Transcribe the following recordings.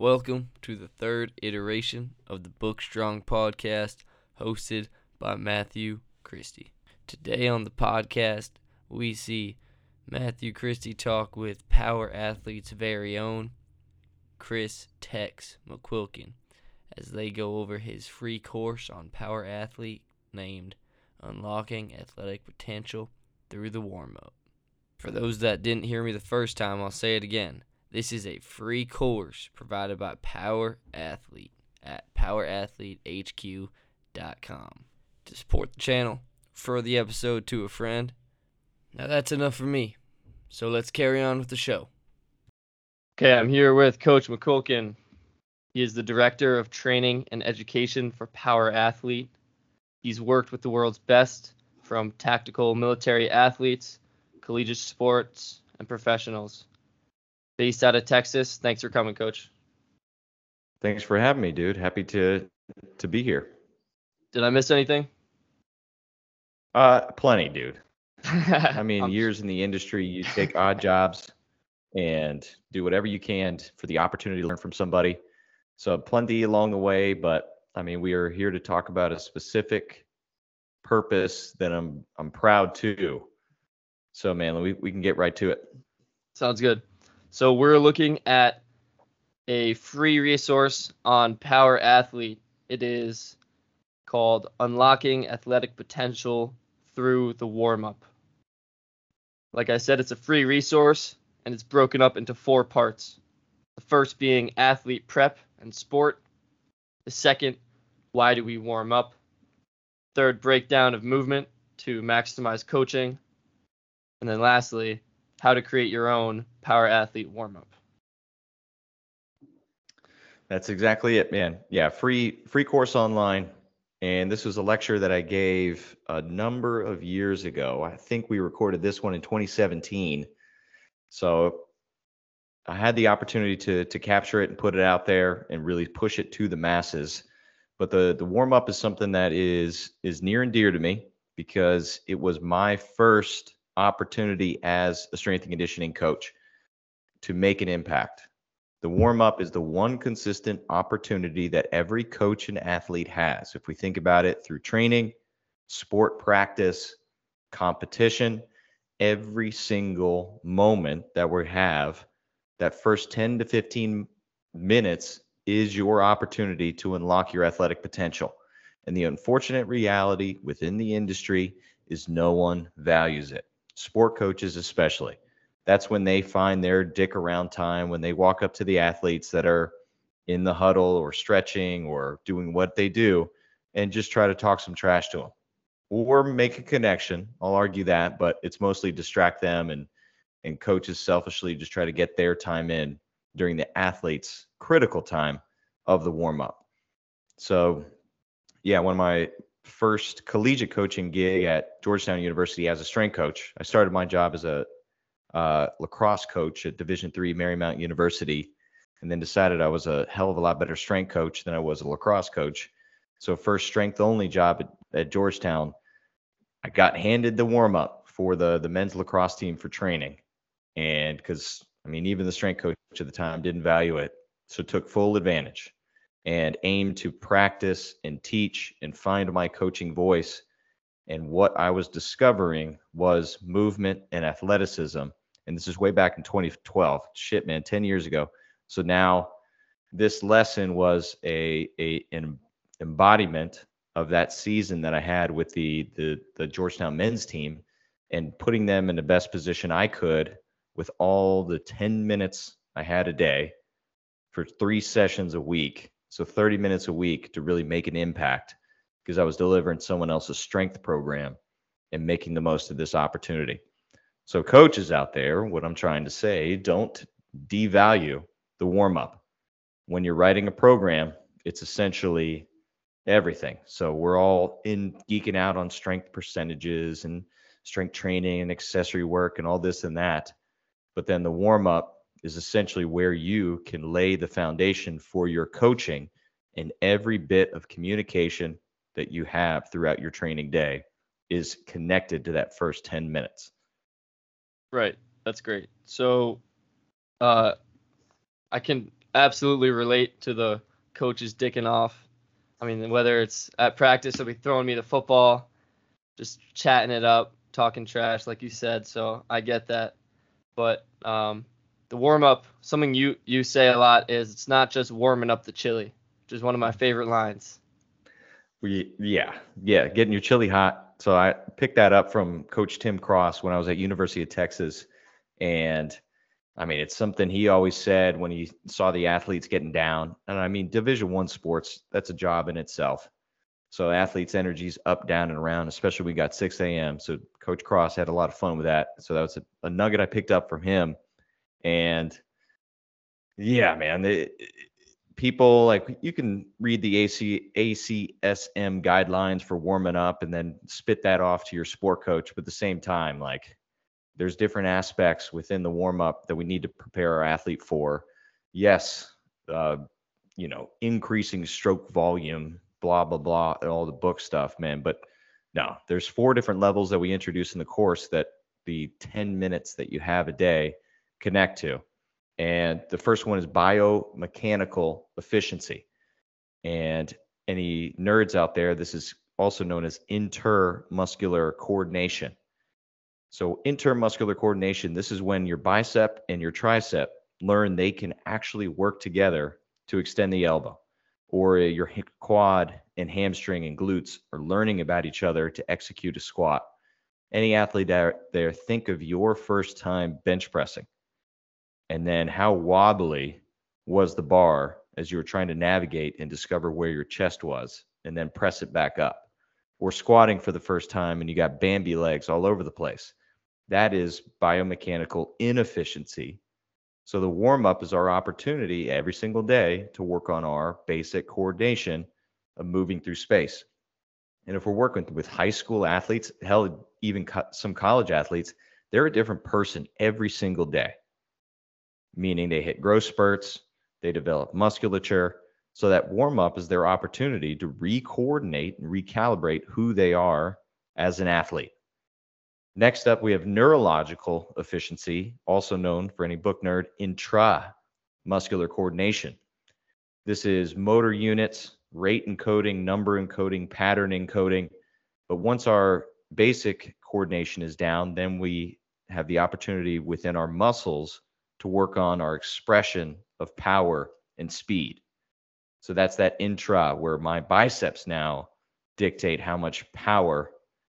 Welcome to the third iteration of the Book Strong podcast, hosted by Matthew Christie. Today on the podcast, we see Matthew Christie talk with Power Athlete's very own Chris Tex McQuilkin as they go over his free course on Power Athlete named Unlocking Athletic Potential Through the Warm Up. For those that didn't hear me the first time, I'll say it again. This is a free course provided by Power Athlete at powerathletehq.com. To support the channel, refer the episode to a friend. Now that's enough for me. So let's carry on with the show. Okay, I'm here with Coach McQuilkin. He is the Director of Training and Education for Power Athlete. He's worked with the world's best from tactical military athletes, collegiate sports, and professionals based out of Texas. Thanks for coming, Coach. Thanks for having me, dude. Happy to to be here. Did I miss anything? Uh, plenty, dude. I mean, years in the industry, you take odd jobs and do whatever you can for the opportunity to learn from somebody. So plenty along the way, but I mean, we are here to talk about a specific purpose that I'm I'm proud to. So man, we, we can get right to it. Sounds good. So we're looking at a free resource on Power Athlete. It is called Unlocking Athletic Potential Through the Warm Up. Like I said, it's a free resource and it's broken up into four parts. The first being athlete prep and sport. The second, why do we warm up? Third, breakdown of movement to maximize coaching. And then lastly, how to create your own power athlete warm up. That's exactly it, man. Yeah, free free course online. And this was a lecture that I gave a number of years ago. I think we recorded this one in 2017. So I had the opportunity to to capture it and put it out there and really push it to the masses. But the the warm up is something that is is near and dear to me because it was my first opportunity as a strength and conditioning coach to make an impact. The warm up is the one consistent opportunity that every coach and athlete has. If we think about it through training, sport practice, competition, every single moment that we have, that first 10 to 15 minutes is your opportunity to unlock your athletic potential. And the unfortunate reality within the industry is no one values it sport coaches especially. That's when they find their dick around time when they walk up to the athletes that are in the huddle or stretching or doing what they do and just try to talk some trash to them or make a connection. I'll argue that, but it's mostly distract them and and coaches selfishly just try to get their time in during the athletes critical time of the warm up. So yeah, one of my first collegiate coaching gig at Georgetown University as a strength coach. I started my job as a uh, lacrosse coach at Division three Marymount University, and then decided I was a hell of a lot better strength coach than I was a lacrosse coach. So first strength only job at, at Georgetown, I got handed the warm up for the the men's lacrosse team for training, and because I mean even the strength coach at the time didn't value it, so took full advantage and aim to practice and teach and find my coaching voice. And what I was discovering was movement and athleticism. And this is way back in 2012. Shit, man, 10 years ago. So now this lesson was a, a an embodiment of that season that I had with the, the the Georgetown men's team and putting them in the best position I could with all the 10 minutes I had a day for three sessions a week so 30 minutes a week to really make an impact because I was delivering someone else's strength program and making the most of this opportunity. So, coaches out there, what I'm trying to say, don't devalue the warm up. When you're writing a program, it's essentially everything. So, we're all in geeking out on strength percentages and strength training and accessory work and all this and that. But then the warm up is essentially where you can lay the foundation for your coaching and every bit of communication that you have throughout your training day is connected to that first 10 minutes. Right. That's great. So uh I can absolutely relate to the coaches dicking off. I mean, whether it's at practice, they'll be throwing me the football, just chatting it up, talking trash, like you said. So I get that. But um, the warm up, something you you say a lot is it's not just warming up the chili, which is one of my favorite lines. We yeah yeah getting your chili hot. So I picked that up from Coach Tim Cross when I was at University of Texas, and I mean it's something he always said when he saw the athletes getting down. And I mean Division One sports that's a job in itself. So athletes' energies up, down, and around. Especially we got 6 a.m. So Coach Cross had a lot of fun with that. So that was a, a nugget I picked up from him. And yeah, man, it, people like you can read the AC ACSM guidelines for warming up and then spit that off to your sport coach. But at the same time, like there's different aspects within the warm up that we need to prepare our athlete for. Yes, uh, you know, increasing stroke volume, blah blah blah, all the book stuff, man. But no, there's four different levels that we introduce in the course that the 10 minutes that you have a day connect to. And the first one is biomechanical efficiency. And any nerds out there, this is also known as intermuscular coordination. So, intermuscular coordination, this is when your bicep and your tricep learn they can actually work together to extend the elbow, or your quad and hamstring and glutes are learning about each other to execute a squat. Any athlete out there, think of your first time bench pressing and then how wobbly was the bar as you were trying to navigate and discover where your chest was and then press it back up? Or squatting for the first time and you got bambi legs all over the place. That is biomechanical inefficiency. So the warm up is our opportunity every single day to work on our basic coordination of moving through space. And if we're working with high school athletes hell even some college athletes they're a different person every single day meaning they hit growth spurts, they develop musculature. So that warm up is their opportunity to re-coordinate and recalibrate who they are as an athlete. Next up, we have neurological efficiency, also known for any book nerd, intramuscular coordination. This is motor units, rate encoding, number encoding, pattern encoding. But once our basic coordination is down, then we have the opportunity within our muscles to work on our expression of power and speed. So that's that intra where my biceps now dictate how much power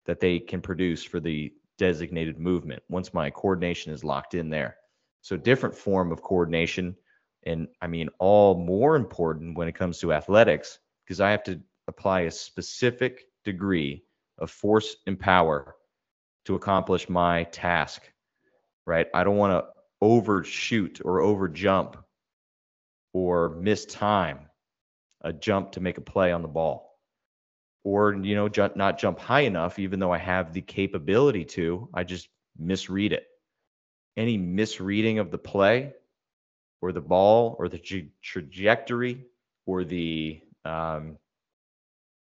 that they can produce for the designated movement once my coordination is locked in there. So different form of coordination and I mean all more important when it comes to athletics because I have to apply a specific degree of force and power to accomplish my task. Right? I don't want to overshoot or overjump or miss time a jump to make a play on the ball. Or you know jump, not jump high enough even though i have the capability to i just misread it. Any misreading of the play or the ball or the tra- trajectory or the um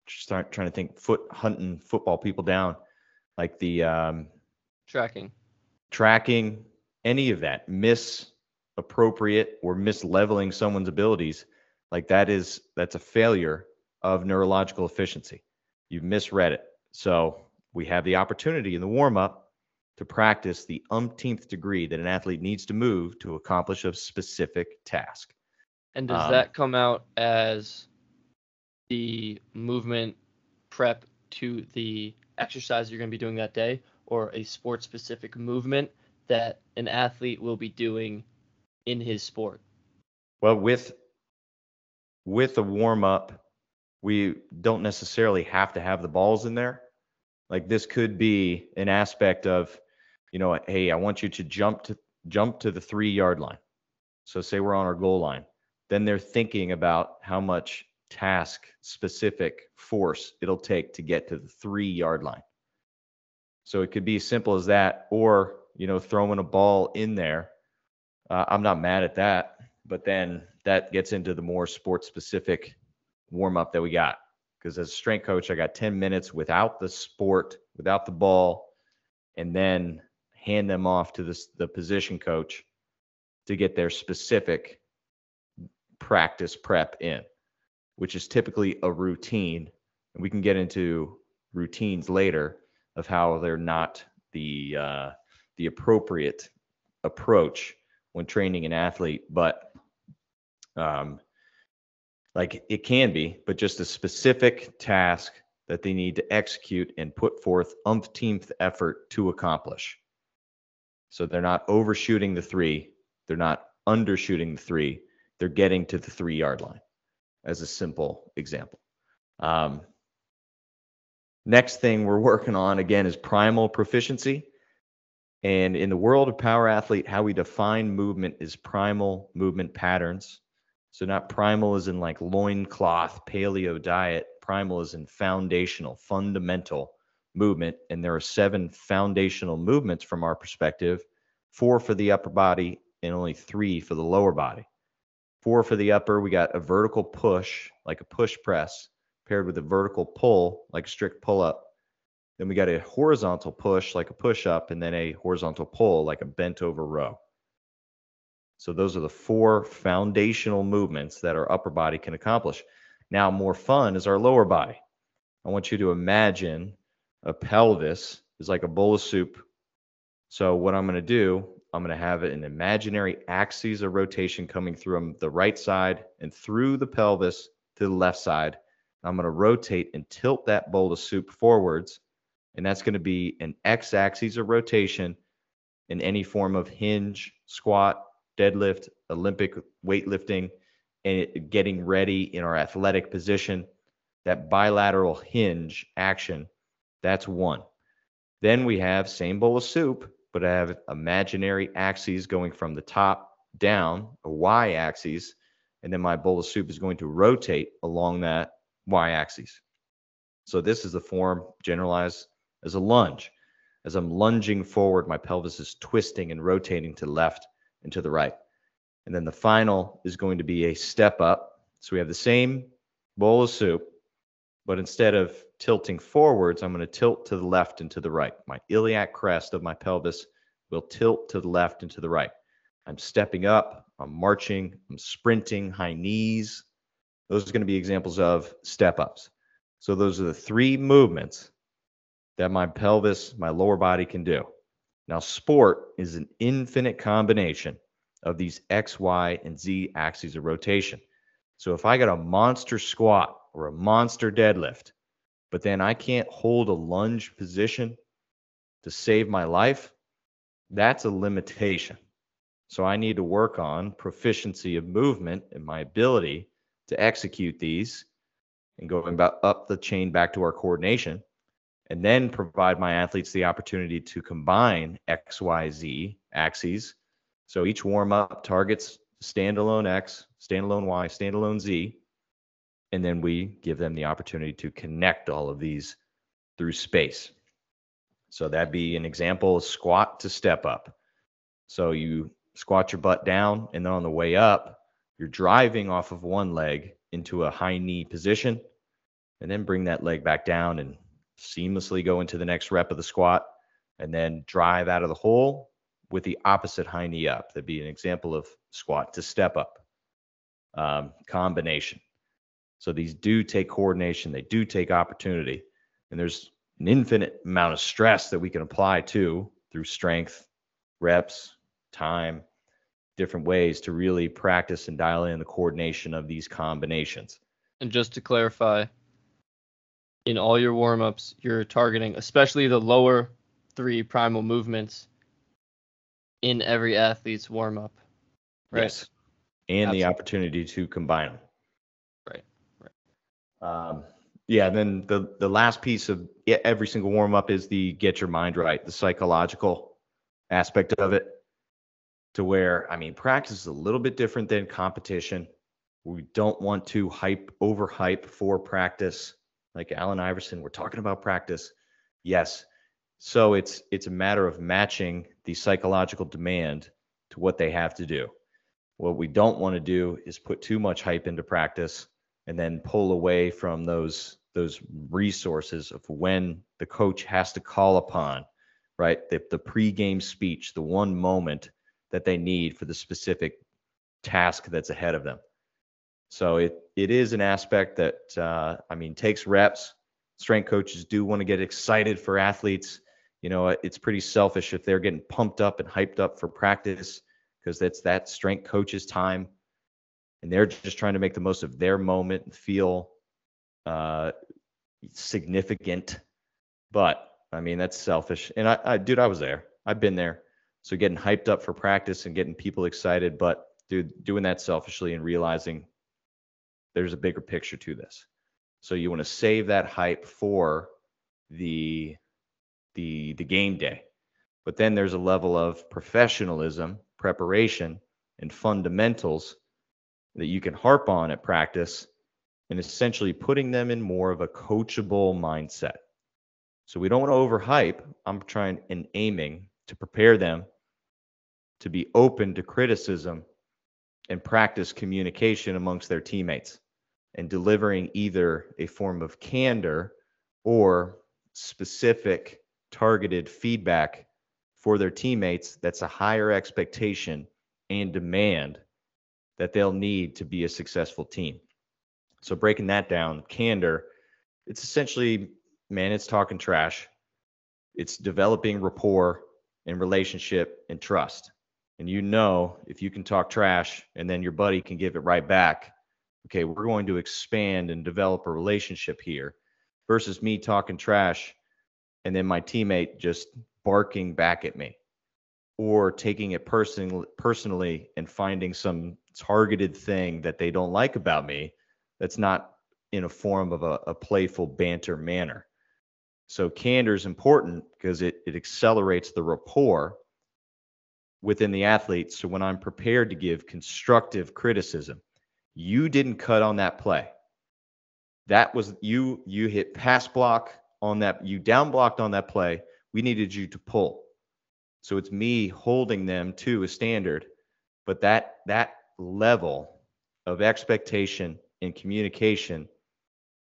start trying to think foot hunting football people down like the um tracking. tracking any of that misappropriate or misleveling someone's abilities like that is that's a failure of neurological efficiency. You've misread it. So we have the opportunity in the warm up to practice the umpteenth degree that an athlete needs to move to accomplish a specific task. And does um, that come out as the movement prep to the exercise you're going to be doing that day or a sport specific movement that an athlete will be doing in his sport? Well, with with a warm up, we don't necessarily have to have the balls in there. Like this could be an aspect of, you know, hey, I want you to jump to jump to the three yard line. So say we're on our goal line. Then they're thinking about how much task specific force it'll take to get to the three yard line. So it could be as simple as that, or you know, throwing a ball in there. Uh, I'm not mad at that, but then that gets into the more sports specific warm up that we got. Because as a strength coach, I got 10 minutes without the sport, without the ball, and then hand them off to the, the position coach to get their specific practice prep in, which is typically a routine. And we can get into routines later of how they're not the uh, the appropriate approach when training an athlete, but um, like it can be, but just a specific task that they need to execute and put forth umpteenth effort to accomplish. So they're not overshooting the three, they're not undershooting the three, they're getting to the three yard line, as a simple example. Um, next thing we're working on again is primal proficiency. And in the world of power athlete, how we define movement is primal movement patterns. So not primal is in like loincloth, paleo diet. Primal is in foundational, fundamental movement. And there are seven foundational movements from our perspective, four for the upper body and only three for the lower body. Four for the upper, we got a vertical push, like a push press, paired with a vertical pull, like strict pull up. Then we got a horizontal push, like a push up, and then a horizontal pull, like a bent over row. So those are the four foundational movements that our upper body can accomplish. Now, more fun is our lower body. I want you to imagine a pelvis is like a bowl of soup. So what I'm going to do, I'm going to have an imaginary axis of rotation coming through the right side and through the pelvis to the left side. I'm going to rotate and tilt that bowl of soup forwards and that's going to be an x axis of rotation in any form of hinge, squat, deadlift, Olympic weightlifting, and getting ready in our athletic position. That bilateral hinge action, that's one. Then we have same bowl of soup, but I have imaginary axes going from the top down, a y axis, and then my bowl of soup is going to rotate along that y axis. So this is the form generalized as a lunge. As I'm lunging forward, my pelvis is twisting and rotating to the left and to the right. And then the final is going to be a step up. So we have the same bowl of soup, but instead of tilting forwards, I'm going to tilt to the left and to the right. My iliac crest of my pelvis will tilt to the left and to the right. I'm stepping up, I'm marching, I'm sprinting, high knees. Those are going to be examples of step ups. So those are the three movements that my pelvis, my lower body can do. Now, sport is an infinite combination of these X, Y, and Z axes of rotation. So if I got a monster squat or a monster deadlift, but then I can't hold a lunge position to save my life, that's a limitation. So I need to work on proficiency of movement and my ability to execute these and going about up the chain back to our coordination and then provide my athletes the opportunity to combine XYZ axes. So each warm up targets standalone X, standalone Y, standalone Z. And then we give them the opportunity to connect all of these through space. So that'd be an example squat to step up. So you squat your butt down, and then on the way up, you're driving off of one leg into a high knee position, and then bring that leg back down and seamlessly go into the next rep of the squat, and then drive out of the hole with the opposite high knee up. That'd be an example of squat to step up um, combination. So these do take coordination, they do take opportunity, and there's an infinite amount of stress that we can apply to through strength, reps, time, different ways to really practice and dial in the coordination of these combinations. And just to clarify, in all your warm-ups, you're targeting especially the lower three primal movements in every athlete's warm-up. Right? Yes. And Absolutely. the opportunity to combine them. Right. Right. Um, yeah, then the the last piece of every single warm-up is the get your mind right, the psychological aspect of it to where I mean practice is a little bit different than competition. We don't want to hype overhype for practice like Allen Iverson, we're talking about practice. Yes. So it's it's a matter of matching the psychological demand to what they have to do. What we don't want to do is put too much hype into practice and then pull away from those those resources of when the coach has to call upon, right? The the pregame speech, the one moment that they need for the specific task that's ahead of them. So it it is an aspect that uh, I mean takes reps. Strength coaches do want to get excited for athletes. You know, it's pretty selfish if they're getting pumped up and hyped up for practice because that's that strength coach's time, and they're just trying to make the most of their moment and feel uh, significant. But I mean, that's selfish. And I, I, dude, I was there. I've been there. So getting hyped up for practice and getting people excited, but dude, doing that selfishly and realizing there's a bigger picture to this. So you want to save that hype for the the the game day. But then there's a level of professionalism, preparation, and fundamentals that you can harp on at practice and essentially putting them in more of a coachable mindset. So we don't want to overhype. I'm trying and aiming to prepare them to be open to criticism and practice communication amongst their teammates and delivering either a form of candor or specific targeted feedback for their teammates that's a higher expectation and demand that they'll need to be a successful team. So breaking that down, candor, it's essentially, man, it's talking trash. It's developing rapport and relationship and trust. And you know, if you can talk trash and then your buddy can give it right back, okay, we're going to expand and develop a relationship here versus me talking trash and then my teammate just barking back at me or taking it person, personally and finding some targeted thing that they don't like about me that's not in a form of a, a playful banter manner. So candor is important because it, it accelerates the rapport within the athlete. So when I'm prepared to give constructive criticism, you didn't cut on that play. That was you you hit pass block on that you down blocked on that play. We needed you to pull. So it's me holding them to a standard, but that that level of expectation and communication,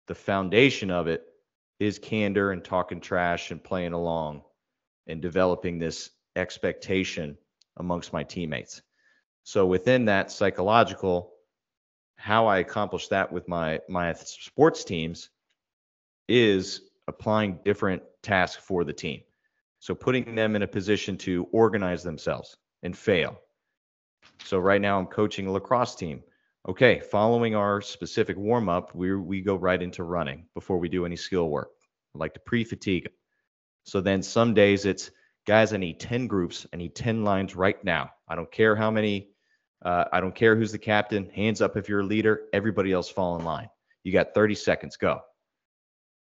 the foundation of it is candor and talking trash and playing along and developing this expectation amongst my teammates. So within that psychological how I accomplish that with my my sports teams is applying different tasks for the team. So putting them in a position to organize themselves and fail. So right now I'm coaching a lacrosse team. Okay, following our specific warm up, we we go right into running before we do any skill work. I like to pre-fatigue. So then some days it's guys, I need 10 groups, I need 10 lines right now. I don't care how many uh, I don't care who's the captain. Hands up if you're a leader. Everybody else fall in line. You got 30 seconds. Go.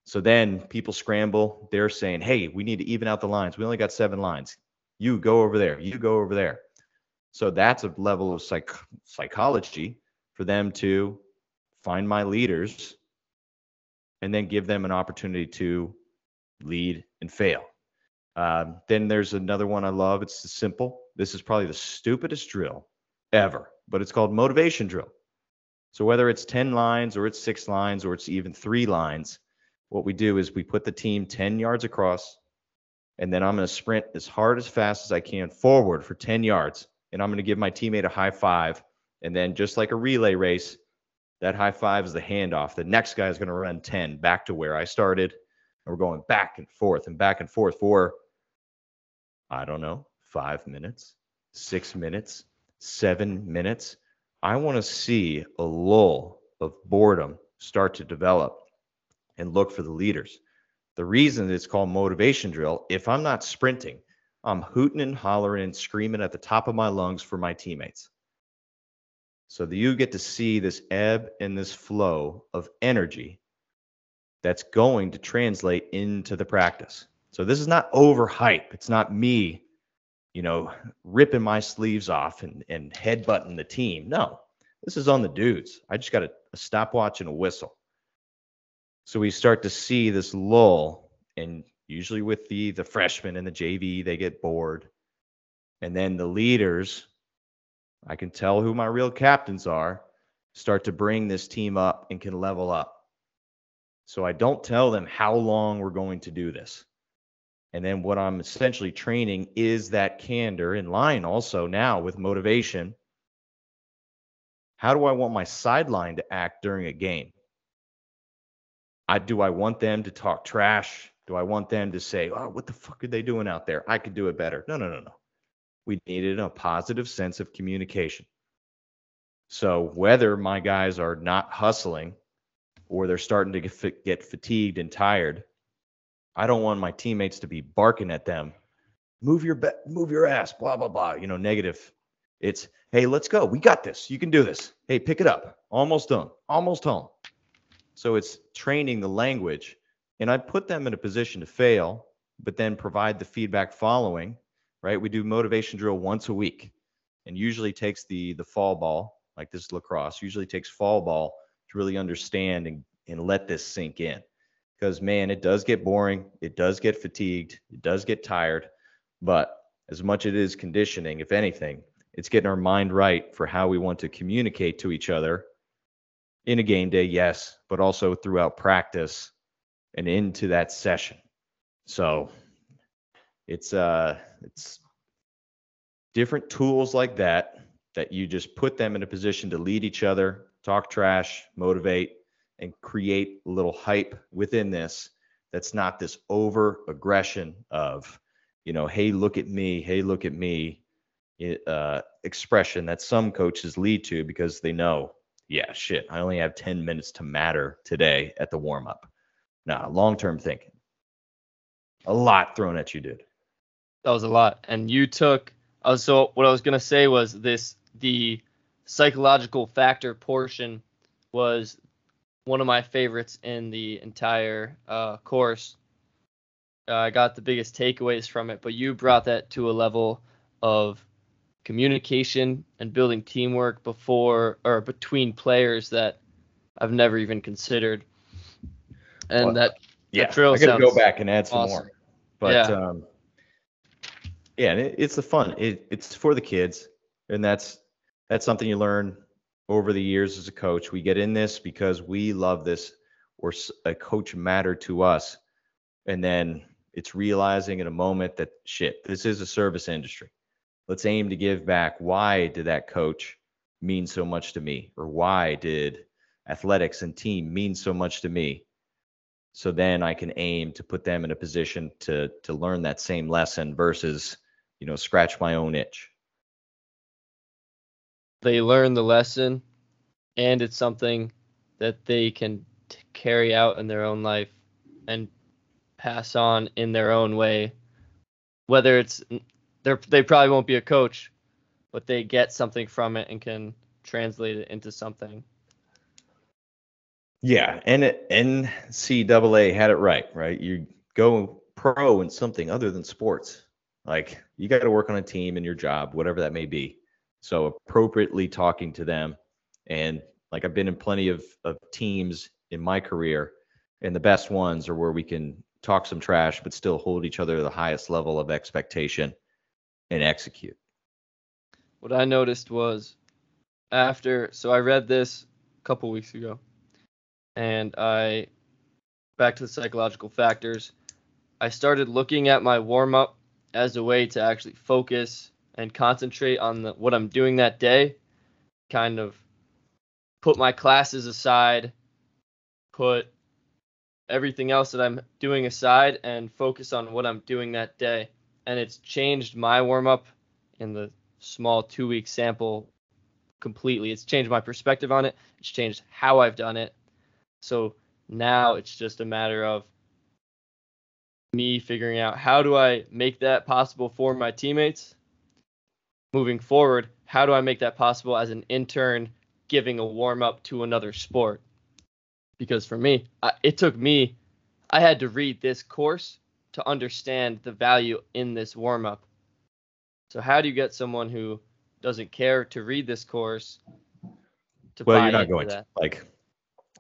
So then people scramble. They're saying, hey, we need to even out the lines. We only got seven lines. You go over there. You go over there. So that's a level of psych- psychology for them to find my leaders and then give them an opportunity to lead and fail. Um, then there's another one I love. It's simple. This is probably the stupidest drill ever, but it's called motivation drill. So whether it's 10 lines or it's six lines or it's even three lines, what we do is we put the team 10 yards across, and then I'm going to sprint as hard as fast as I can forward for 10 yards. And I'm going to give my teammate a high five. And then just like a relay race, that high five is the handoff. The next guy is going to run 10 back to where I started. And we're going back and forth and back and forth for, I don't know, five minutes, six minutes, seven minutes, I want to see a lull of boredom start to develop and look for the leaders. The reason it's called motivation drill, if I'm not sprinting, I'm hooting and hollering and screaming at the top of my lungs for my teammates. So that you get to see this ebb and this flow of energy that's going to translate into the practice. So this is not overhype. It's not me you know, ripping my sleeves off and, and headbutting the team. No, this is on the dudes. I just got a, a stopwatch and a whistle. So we start to see this lull, and usually with the the freshmen and the JV, they get bored, and then the leaders, I can tell who my real captains are, start to bring this team up and can level up. So I don't tell them how long we're going to do this. And then what I'm essentially training is that candor in line also now with motivation. How do I want my sideline to act during a game? I do I want them to talk trash? Do I want them to say, "Oh, what the fuck are they doing out there? I could do it better." No, no, no, no. We needed a positive sense of communication. So whether my guys are not hustling or they're starting to get, get fatigued and tired, I don't want my teammates to be barking at them, "Move your be- move your ass," blah blah blah, you know, negative. It's, "Hey, let's go. We got this. You can do this. Hey, pick it up. Almost done. Almost home." So it's training the language. And I put them in a position to fail, but then provide the feedback following, right? We do motivation drill once a week and usually takes the the fall ball, like this lacrosse, usually takes fall ball to really understand and, and let this sink in. Because man, it does get boring, it does get fatigued, it does get tired, but as much as it is conditioning, if anything, it's getting our mind right for how we want to communicate to each other in a game day, yes, but also throughout practice and into that session. So it's uh it's different tools like that that you just put them in a position to lead each other, talk trash, motivate, and create a little hype within this that's not this over aggression of, you know, hey, look at me, hey, look at me, uh, expression that some coaches lead to because they know yeah, shit, I only have 10 minutes to matter today at the warm up. Nah, long term thinking. A lot thrown at you, dude. That was a lot. And you took, uh, so what I was going to say was this the psychological factor portion was one of my favorites in the entire uh, course. Uh, I got the biggest takeaways from it, but you brought that to a level of communication and building teamwork before or between players that I've never even considered. And well, that yeah, that drill I got to go back and add some awesome. more. But yeah, um, yeah, it, it's the fun. It, it's for the kids, and that's that's something you learn over the years as a coach. We get in this because we love this, or a coach matter to us, and then it's realizing in a moment that shit, this is a service industry let's aim to give back. Why did that coach mean so much to me? Or why did athletics and team mean so much to me? So then I can aim to put them in a position to to learn that same lesson versus, you know, scratch my own itch. They learn the lesson and it's something that they can t- carry out in their own life and pass on in their own way whether it's they they probably won't be a coach, but they get something from it and can translate it into something. Yeah, and NCAA had it right, right? You go pro in something other than sports. Like you got to work on a team in your job, whatever that may be. So appropriately talking to them, and like I've been in plenty of of teams in my career, and the best ones are where we can talk some trash, but still hold each other to the highest level of expectation and execute. What I noticed was after, so I read this a couple weeks ago, and I, back to the psychological factors, I started looking at my warm up as a way to actually focus and concentrate on the, what I'm doing that day, kind of put my classes aside, put everything else that I'm doing aside, and focus on what I'm doing that day and it's changed my warm up in the small two week sample completely. It's changed my perspective on it. It's changed how I've done it. So now it's just a matter of me figuring out how do I make that possible for my teammates moving forward. How do I make that possible as an intern giving a warm up to another sport? Because for me, I, it took me, I had to read this course to understand the value in this warm up. So how do you get someone who doesn't care to read this course to well, you're not going that? to like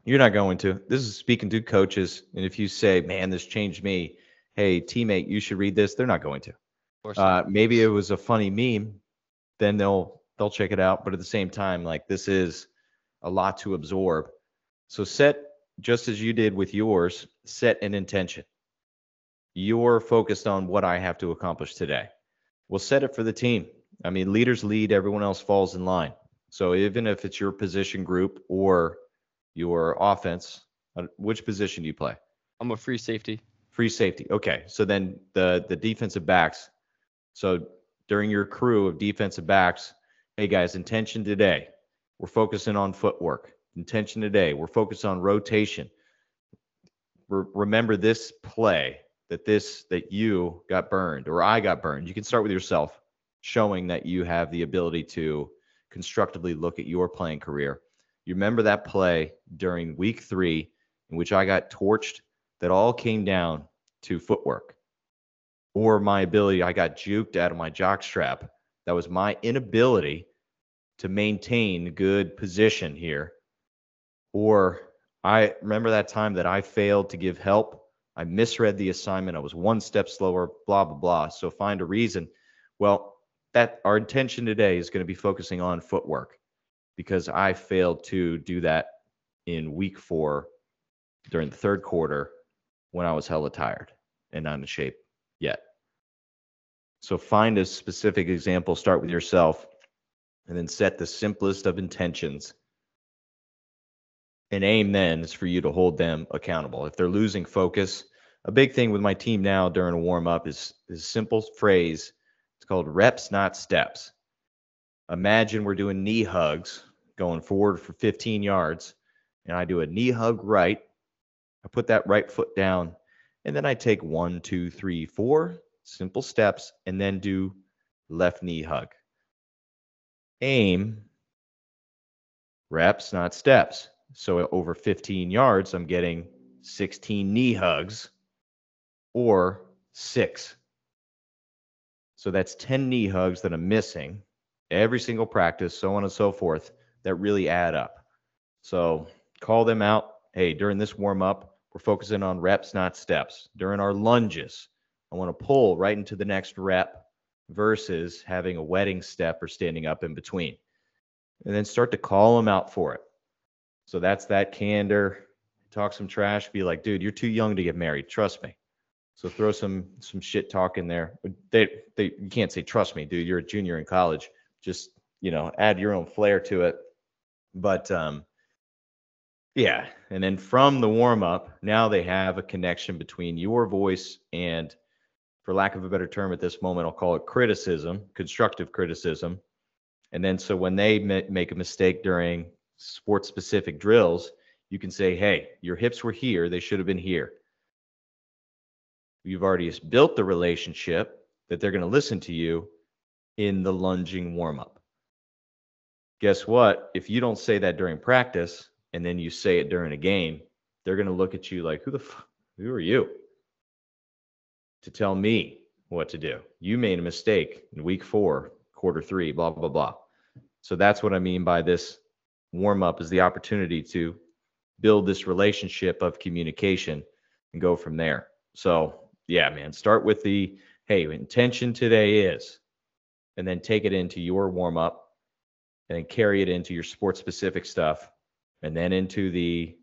you're not going to. This is speaking to coaches, and if you say, "Man, this changed me," hey teammate, you should read this. They're not going to. Uh, maybe it was a funny meme, then they'll they'll check it out. But at the same time, like this is a lot to absorb. So set just as you did with yours, set an intention you're focused on what I have to accomplish today. We'll set it for the team. I mean, leaders lead, everyone else falls in line. So even if it's your position group or your offense, uh, which position do you play? I'm a free safety. Free safety. Okay. So then the the defensive backs. So during your crew of defensive backs, hey guys, intention today. We're focusing on footwork. Intention today. We're focused on rotation. Re- remember this play that this that you got burned or I got burned. You can start with yourself, showing that you have the ability to constructively look at your playing career. You remember that play during week three in which I got torched that all came down to footwork or my ability. I got juked out of my jock strap. That was my inability to maintain good position here. Or I remember that time that I failed to give help. I misread the assignment. I was one step slower, blah, blah, blah. So find a reason. Well, that our intention today is going to be focusing on footwork because I failed to do that in week four during the third quarter when I was hella tired and not in shape. So find a specific example, start with yourself, and then set the simplest of intentions. And aim then is for you to hold them accountable. If they're losing focus, a big thing with my team now during a warm up is this simple phrase. It's called reps, not steps. Imagine we're doing knee hugs going forward for 15 yards, and I do a knee hug right. I put that right foot down, and then I take one, two, three, four simple steps, and then do left knee hug. Aim reps, not steps. So over 15 yards, I'm getting 16 knee hugs or six. So that's 10 knee hugs that I'm missing every single practice, so on and so forth, that really add up. So call them out. Hey, during this warm up, we're focusing on reps, not steps. During our lunges, I want to pull right into the next rep versus having a wedding step or standing up in between. And then start to call them out for it. So that's that candor. Talk some trash. Be like, dude, you're too young to get married. Trust me. So throw some some shit talk in there. They they you can't say trust me, dude. You're a junior in college. Just you know, add your own flair to it. But um, yeah. And then from the warm up, now they have a connection between your voice and, for lack of a better term at this moment, I'll call it criticism, constructive criticism. And then so when they make a mistake during sports specific drills, you can say, hey, your hips were here. They should have been here. You've already built the relationship that they're going to listen to you in the lunging warm up. Guess what? If you don't say that during practice and then you say it during a game, they're going to look at you like, who the who are you to tell me what to do? You made a mistake in week four, quarter three, blah, blah, blah. So that's what I mean by this warm up is the opportunity to build this relationship of communication and go from there. So, yeah, man, start with the hey, intention today is, and then take it into your warm up and then carry it into your sports specific stuff and then into the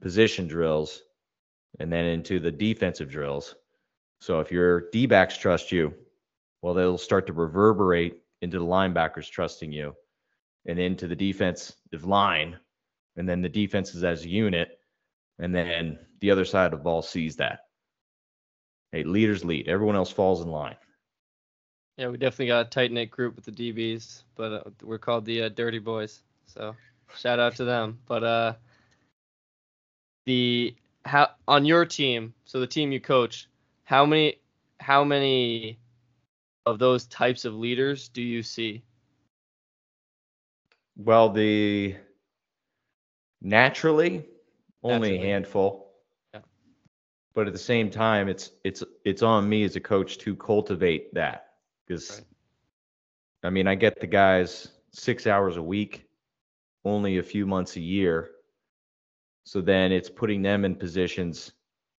position drills and then into the defensive drills. So if your D backs trust you, well, they'll start to reverberate into the linebackers trusting you and into the defensive line, and then the defenses as a unit, and then the other side of the ball sees that. Hey, leaders lead. Everyone else falls in line. Yeah, we definitely got a tight knit group with the DBs, but uh, we're called the uh, Dirty Boys. So shout out to them. But uh, the how on your team, so the team you coach, how many how many of those types of leaders do you see? Well, the naturally only naturally. a handful. Yeah. But at the same time, it's it's it's on me as a coach to cultivate that because right. I mean I get the guys six hours a week, only a few months a year. So then it's putting them in positions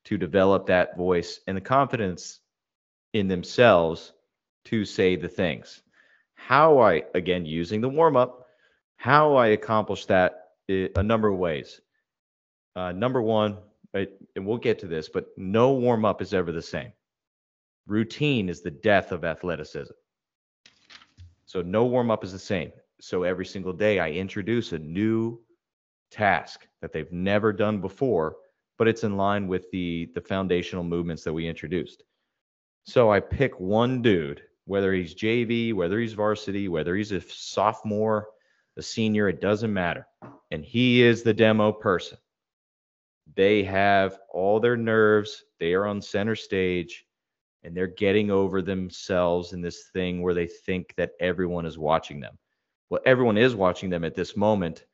to develop that voice and the confidence in themselves to say the things. How I again using the warm up how I accomplish that a number of ways. Uh, number one, and we'll get to this, but no warm up is ever the same. Routine is the death of athleticism. So no warm up is the same. so every single day I introduce a new task that they've never done before, but it's in line with the the foundational movements that we introduced. So I pick one dude, whether he's JV, whether he's varsity, whether he's a sophomore, a senior, it doesn't matter. And he is the demo person. They have all their nerves, they are on center stage, and they're getting over themselves in this thing where they think that everyone is watching them. Well, everyone is watching them at this moment,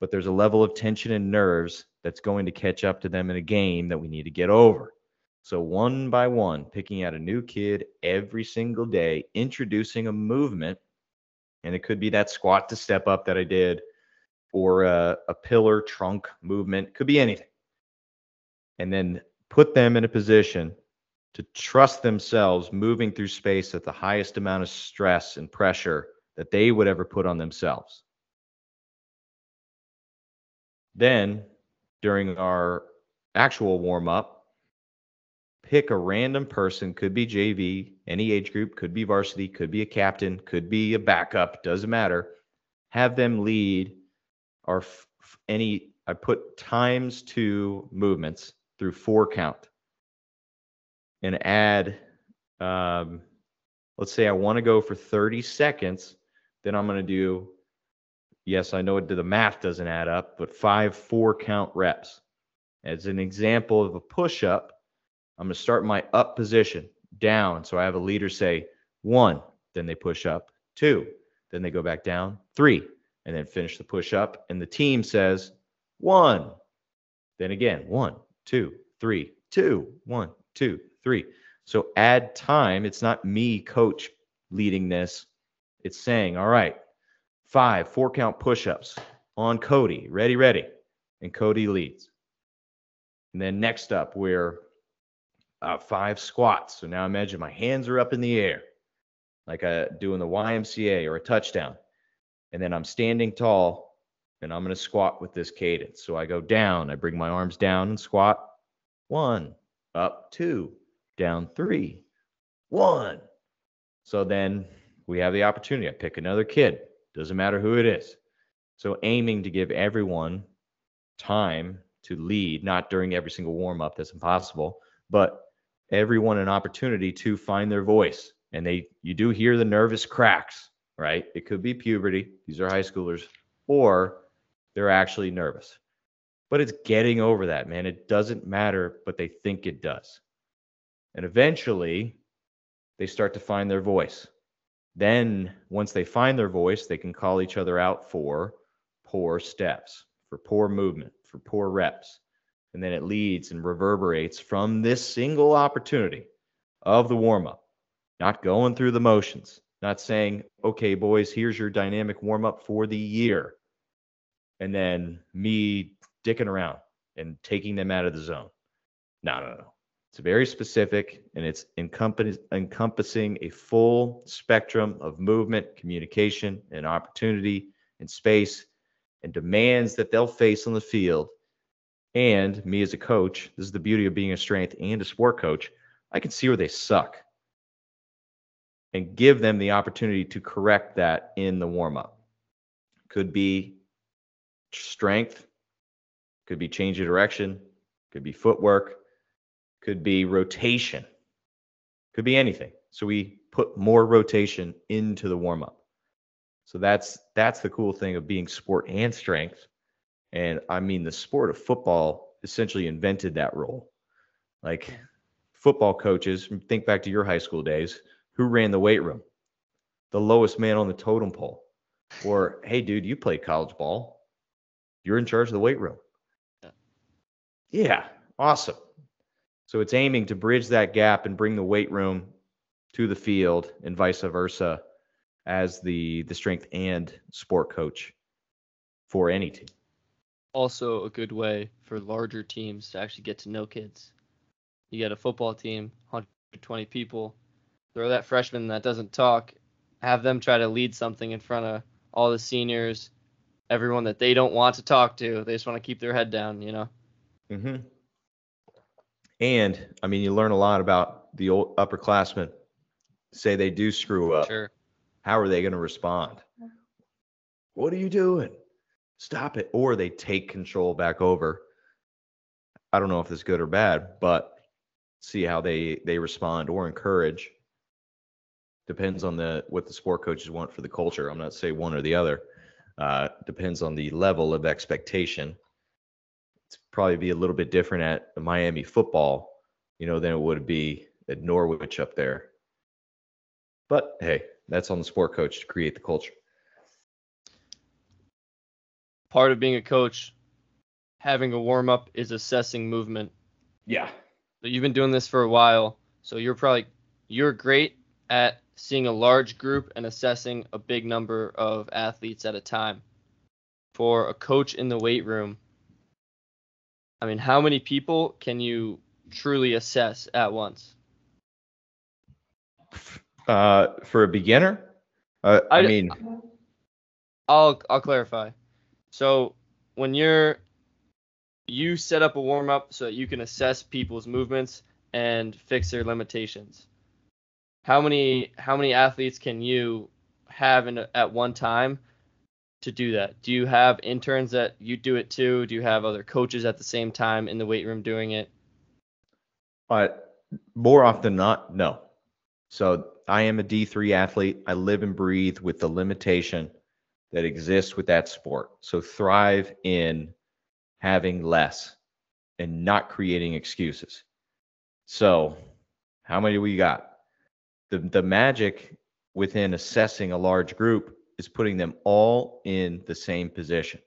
but there's a level of tension and nerves that's going to catch up to them in a game that we need to get over. So, one by one, picking out a new kid every single day, introducing a movement, and it could be that squat to step up that I did, or a, a pillar trunk movement, could be anything. And then put them in a position to trust themselves moving through space at the highest amount of stress and pressure that they would ever put on themselves. Then, during our actual warm up, pick a random person, could be JV, any age group, could be varsity, could be a captain, could be a backup, doesn't matter. Have them lead our f- any, I put times two movements through four count and add, um, let's say I want to go for 30 seconds, then I'm going to do, yes, I know it, the math doesn't add up, but five four count reps. As an example of a push up, I'm going to start my up position down. So I have a leader say one, then they push up, two, then they go back down, three, and then finish the push up. And the team says one, then again, one, two, three, two, one, two, three. So add time. It's not me, coach, leading this. It's saying, all right, five, four count push ups on Cody. Ready, ready. And Cody leads. And then next up, we're uh, five squats. So now imagine my hands are up in the air, like a, doing the YMCA or a touchdown. And then I'm standing tall and I'm going to squat with this cadence. So I go down, I bring my arms down and squat. One, up, two, down three, one. So then we have the opportunity. I pick another kid, doesn't matter who it is. So aiming to give everyone time to lead, not during every single warm up, that's impossible, but everyone an opportunity to find their voice. And they, you do hear the nervous cracks, right? It could be puberty. These are high schoolers, or they're actually nervous. But it's getting over that, man. It doesn't matter, but they think it does. And eventually, they start to find their voice. Then, once they find their voice, they can call each other out for poor steps, for poor movement, for poor reps. And then it leads and reverberates from this single opportunity of the warm up, not going through the motions, not saying, okay, boys, here's your dynamic warm up for the year. And then me dicking around and taking them out of the zone. No, no, no. It's very specific and it's encompass, encompassing a full spectrum of movement, communication, and opportunity and space and demands that they'll face on the field. And me as a coach, this is the beauty of being a strength and a sport coach. I can see where they suck and give them the opportunity to correct that in the warm up. Could be strength, could be change of direction, could be footwork, could be rotation, could be anything. So we put more rotation into the warm up. So that's that's the cool thing of being sport and strength. And I mean the sport of football essentially invented that role. Like football coaches, think back to your high school days, who ran the weight room? The lowest man on the totem pole. Or, hey dude, you played college ball. You're in charge of the weight room. Yeah, yeah awesome. So it's aiming to bridge that gap and bring the weight room to the field and vice versa as the the strength and sport coach for any team. Also a good way for larger teams to actually get to know kids. You get a football team, 120 people, throw that freshman that doesn't talk, have them try to lead something in front of all the seniors, everyone that they don't want to talk to. They just want to keep their head down, you know. Mhm. And I mean, you learn a lot about the old upperclassmen. Say they do screw up. Sure. How are they going to respond? What are you doing? Stop it. Or they take control back over. I don't know if it's good or bad, but see how they they respond or encourage. Depends on the what the sport coaches want for the culture. I'm not saying one or the other. Uh, depends on the level of expectation. Probably be a little bit different at Miami football, you know, than it would be at Norwich up there. But hey, that's on the sport coach to create the culture. Part of being a coach, having a warm up is assessing movement. Yeah. But you've been doing this for a while, so you're probably you're great at seeing a large group and assessing a big number of athletes at a time. For a coach in the weight room, I mean, how many people can you truly assess at once? Uh, for a beginner, uh, I, I mean, I'll I'll clarify. So when you're you set up a warm up so that you can assess people's movements and fix their limitations. How many how many athletes can you have in a, at one time to do that? Do you have interns that you do it too? Do you have other coaches at the same time in the weight room doing it? Uh, more often not, no. So I am a D3 athlete. I live and breathe with the limitation that exists with that sport. So thrive in having less and not creating excuses. So, how many we got? The the magic within assessing a large group is putting them all in the same position.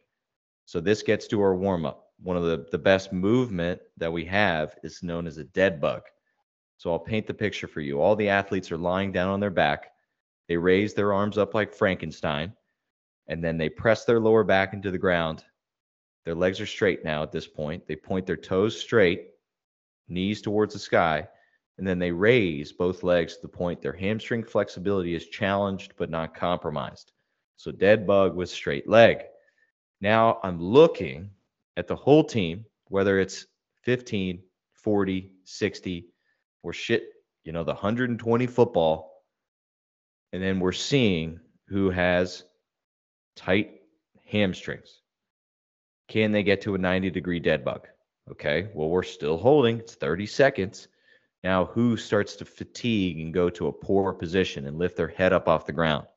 So this gets to our warm up. One of the, the best movement that we have is known as a dead bug. So I'll paint the picture for you. All the athletes are lying down on their back. They raise their arms up like Frankenstein, and then they press their lower back into the ground their legs are straight now at this point. They point their toes straight, knees towards the sky, and then they raise both legs to the point their hamstring flexibility is challenged but not compromised. So dead bug with straight leg. Now I'm looking at the whole team, whether it's 15, 40, 60, or shit, you know, the 120 football. And then we're seeing who has tight hamstrings. Can they get to a 90 degree dead bug? Okay, well, we're still holding. It's 30 seconds. Now, who starts to fatigue and go to a poor position and lift their head up off the ground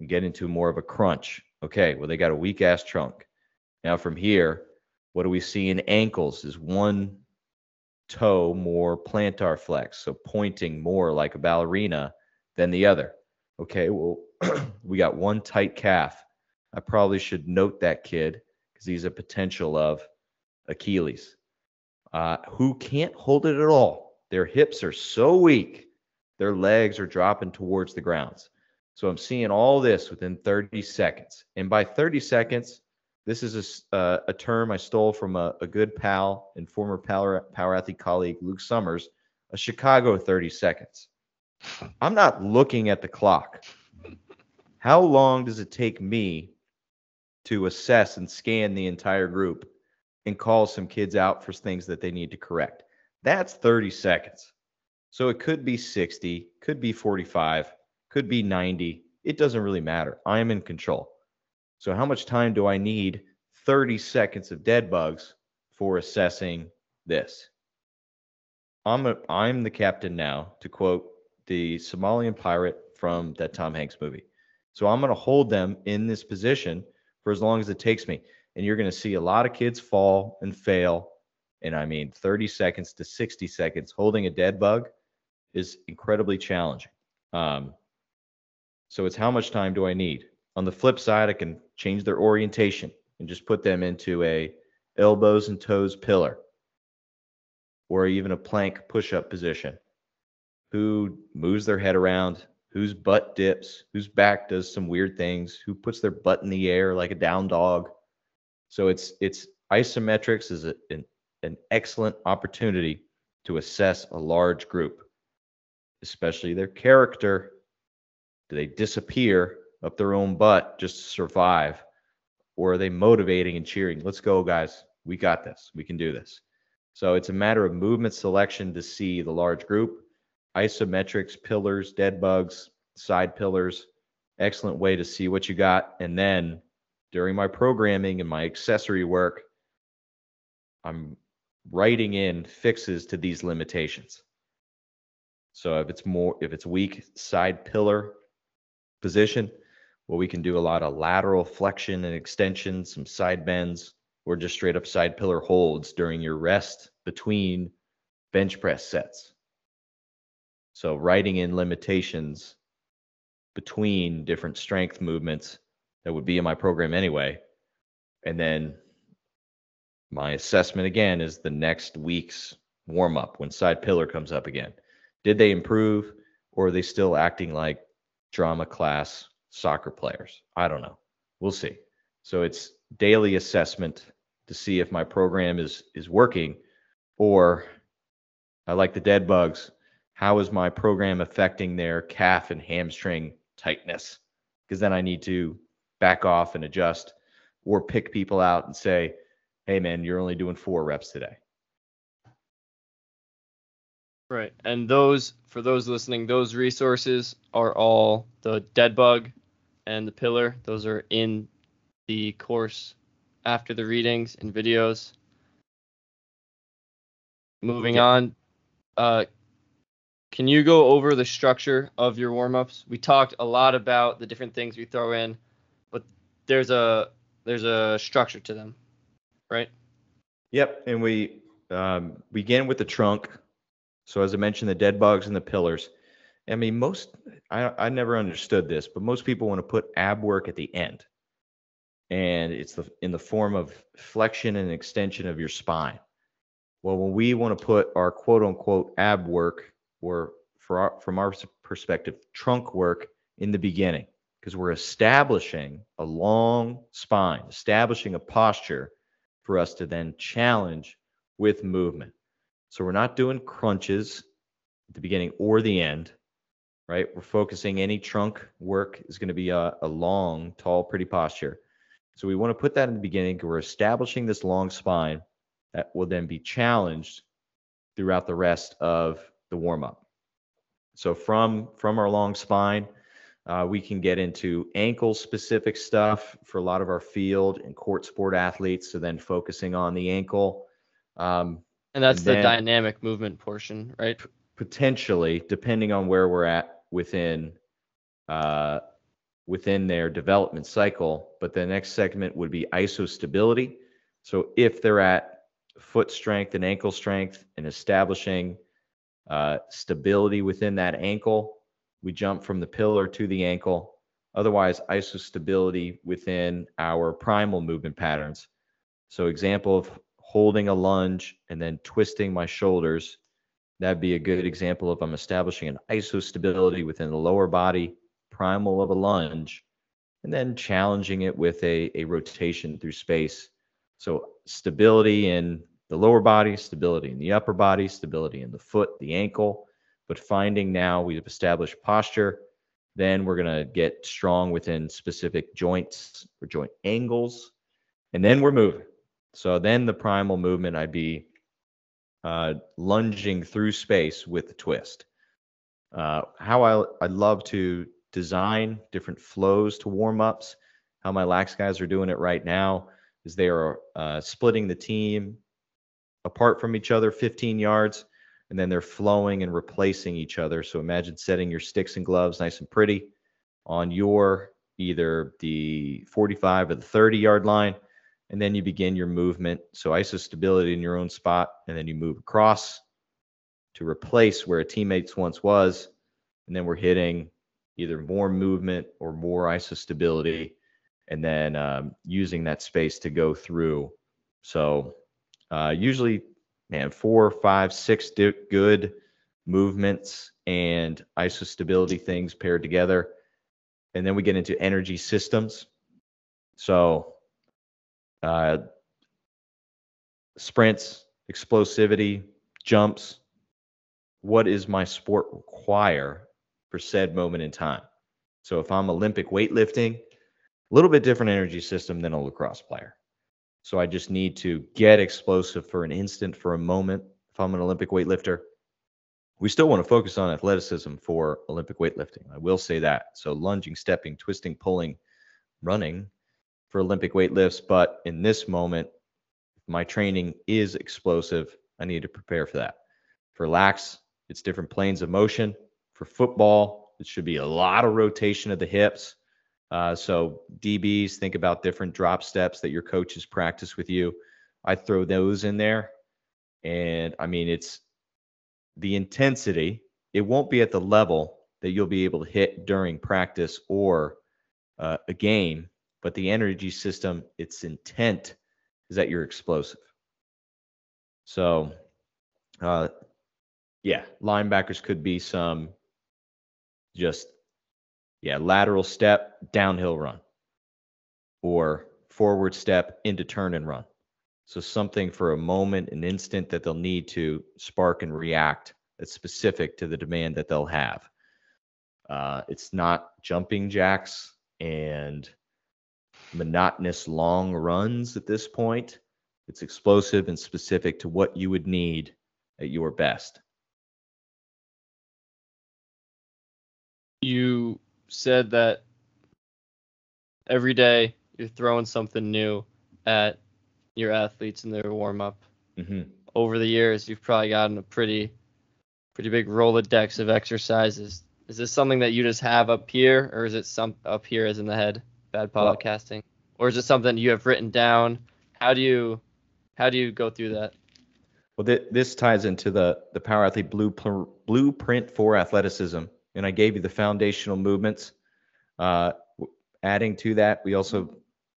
and get into more of a crunch? Okay, well, they got a weak ass trunk. Now, from here, what do we see in ankles is one toe more plantar flex, so pointing more like a ballerina than the other. Okay, well, we got one tight calf. I probably should note that kid because he's a potential of Achilles, uh, who can't hold it at all. Their hips are so weak, their legs are dropping towards the grounds. So I'm seeing all this within 30 seconds. And by 30 seconds, this is a, uh, a term I stole from a, a good pal and former power, power athlete colleague, Luke Summers, a Chicago 30 seconds. I'm not looking at the clock. How long does it take me to assess and scan the entire group and call some kids out for things that they need to correct. That's 30 seconds. So it could be 60, could be 45, could be 90. It doesn't really matter. I am in control. So how much time do I need? 30 seconds of dead bugs for assessing this. I'm a, I'm the captain now, to quote the Somalian pirate from that Tom Hanks movie. So I'm going to hold them in this position for as long as it takes me. And you're going to see a lot of kids fall and fail. And I mean, 30 seconds to 60 seconds holding a dead bug is incredibly challenging. Um, so it's how much time do I need? On the flip side, I can change their orientation and just put them into a elbows and toes pillar or even a plank push-up position. Who moves their head around, whose butt dips, whose back does some weird things, who puts their butt in the air like a down dog. So it's it's isometrics is a, an, an excellent opportunity to assess a large group, especially their character. Do they disappear up their own butt just to survive? Or are they motivating and cheering? Let's go, guys. We got this. We can do this. So it's a matter of movement selection to see the large group isometrics, pillars, dead bugs, side pillars, excellent way to see what you got. And then during my programming and my accessory work, I'm writing in fixes to these limitations. So if it's more, if it's weak side pillar position, well, we can do a lot of lateral flexion and extension, some side bends, or just straight up side pillar holds during your rest between bench press sets. So writing in limitations between different strength movements that would be in my program anyway. And then my assessment again is the next week's warm up when side pillar comes up again. Did they improve or are they still acting like drama class soccer players? I don't know. We'll see. So it's daily assessment to see if my program is is working or I like the dead bugs. How is my program affecting their calf and hamstring tightness? Because then I need to back off and adjust or pick people out and say, hey, man, you're only doing four reps today. Right. And those, for those listening, those resources are all the dead bug and the pillar. Those are in the course after the readings and videos. Moving yeah. on, uh, can you go over the structure of your warm ups? We talked a lot about the different things we throw in, but there's a there's a structure to them, right? Yep, and we um, begin with the trunk. So as I mentioned, the dead bugs and the pillars. I mean, most I I never understood this, but most people want to put ab work at the end, and it's the in the form of flexion and extension of your spine. Well, when we want to put our quote unquote ab work or our, from our perspective, trunk work in the beginning, because we're establishing a long spine, establishing a posture for us to then challenge with movement. So we're not doing crunches at the beginning or the end, right? We're focusing any trunk work is going to be a, a long, tall, pretty posture. So we want to put that in the beginning we're establishing this long spine that will then be challenged throughout the rest of the warm up. So from from our long spine, uh, we can get into ankle specific stuff for a lot of our field and court sport athletes. So then focusing on the ankle. Um, and that's and the dynamic movement portion, right? P- potentially, depending on where we're at within uh, within their development cycle. But the next segment would be isostability. So if they're at foot strength and ankle strength and establishing uh, stability within that ankle. We jump from the pillar to the ankle. Otherwise, isostability within our primal movement patterns. So, example of holding a lunge and then twisting my shoulders. That'd be a good example of I'm establishing an isostability within the lower body, primal of a lunge, and then challenging it with a, a rotation through space. So, stability in the lower body, stability in the upper body, stability in the foot, the ankle. But finding now we've established posture, then we're going to get strong within specific joints or joint angles, and then we're moving. So then the primal movement, I'd be uh, lunging through space with the twist. Uh, how I, I love to design different flows to warm ups. How my lax guys are doing it right now is they are uh, splitting the team apart from each other 15 yards, and then they're flowing and replacing each other. So imagine setting your sticks and gloves nice and pretty on your either the 45 or the 30 yard line, and then you begin your movement. So isostability in your own spot, and then you move across to replace where a teammate's once was, and then we're hitting either more movement or more isostability, and then um, using that space to go through. So uh, usually, man, four, five, six good movements and isostability things paired together. And then we get into energy systems. So, uh, sprints, explosivity, jumps. What is my sport require for said moment in time? So, if I'm Olympic weightlifting, a little bit different energy system than a lacrosse player. So I just need to get explosive for an instant, for a moment. If I'm an Olympic weightlifter, we still want to focus on athleticism for Olympic weightlifting. I will say that. So lunging, stepping, twisting, pulling, running for Olympic weightlifts. But in this moment, my training is explosive. I need to prepare for that. For lax, it's different planes of motion. For football, it should be a lot of rotation of the hips. Uh, so DBs, think about different drop steps that your coaches practice with you. I throw those in there, and I mean it's the intensity. It won't be at the level that you'll be able to hit during practice or uh, a game, but the energy system, its intent is that you're explosive. So, uh, yeah, linebackers could be some just, yeah, lateral step, downhill run, or forward step into turn and run. So, something for a moment, an instant that they'll need to spark and react that's specific to the demand that they'll have. Uh, it's not jumping jacks and monotonous long runs at this point. It's explosive and specific to what you would need at your best. You said that every day you're throwing something new at your athletes in their warm up. Mm-hmm. Over the years, you've probably gotten a pretty, pretty big Rolodex of exercises. Is this something that you just have up here, or is it some up here as in the head? Bad Well- podcasting, or is it something you have written down? How do you, how do you go through that? Well, th- this ties into the the Power Athlete Bluepr- Blueprint for Athleticism, and I gave you the foundational movements. Uh, adding to that, we also,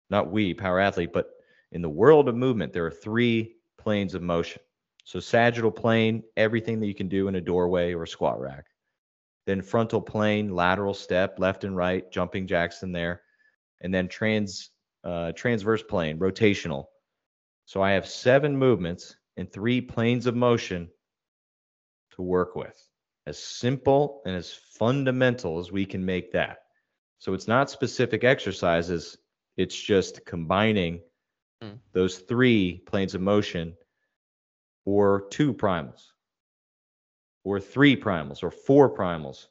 not we, Power Athlete, but in the world of movement, there are three planes of motion. So sagittal plane, everything that you can do in a doorway or a squat rack. Then frontal plane, lateral step, left and right, jumping jacks in there, and then trans uh, transverse plane, rotational. So I have seven movements and three planes of motion to work with. As simple and as fundamental as we can make that. So it's not specific exercises, it's just combining Hmm. those three planes of motion or two primals or three primals or four primals.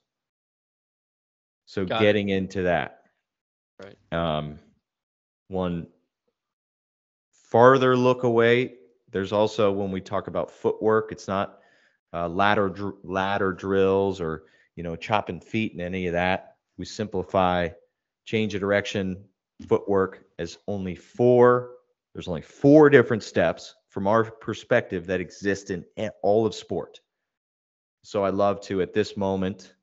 So Got it. getting into that. Right. Um, one farther look away, there's also when we talk about footwork, it's not uh, ladder dr- ladder drills or you know chopping feet and any of that. We simplify change of direction footwork as only four. There's only four different steps from our perspective that exist in all of sport. So I love to at this moment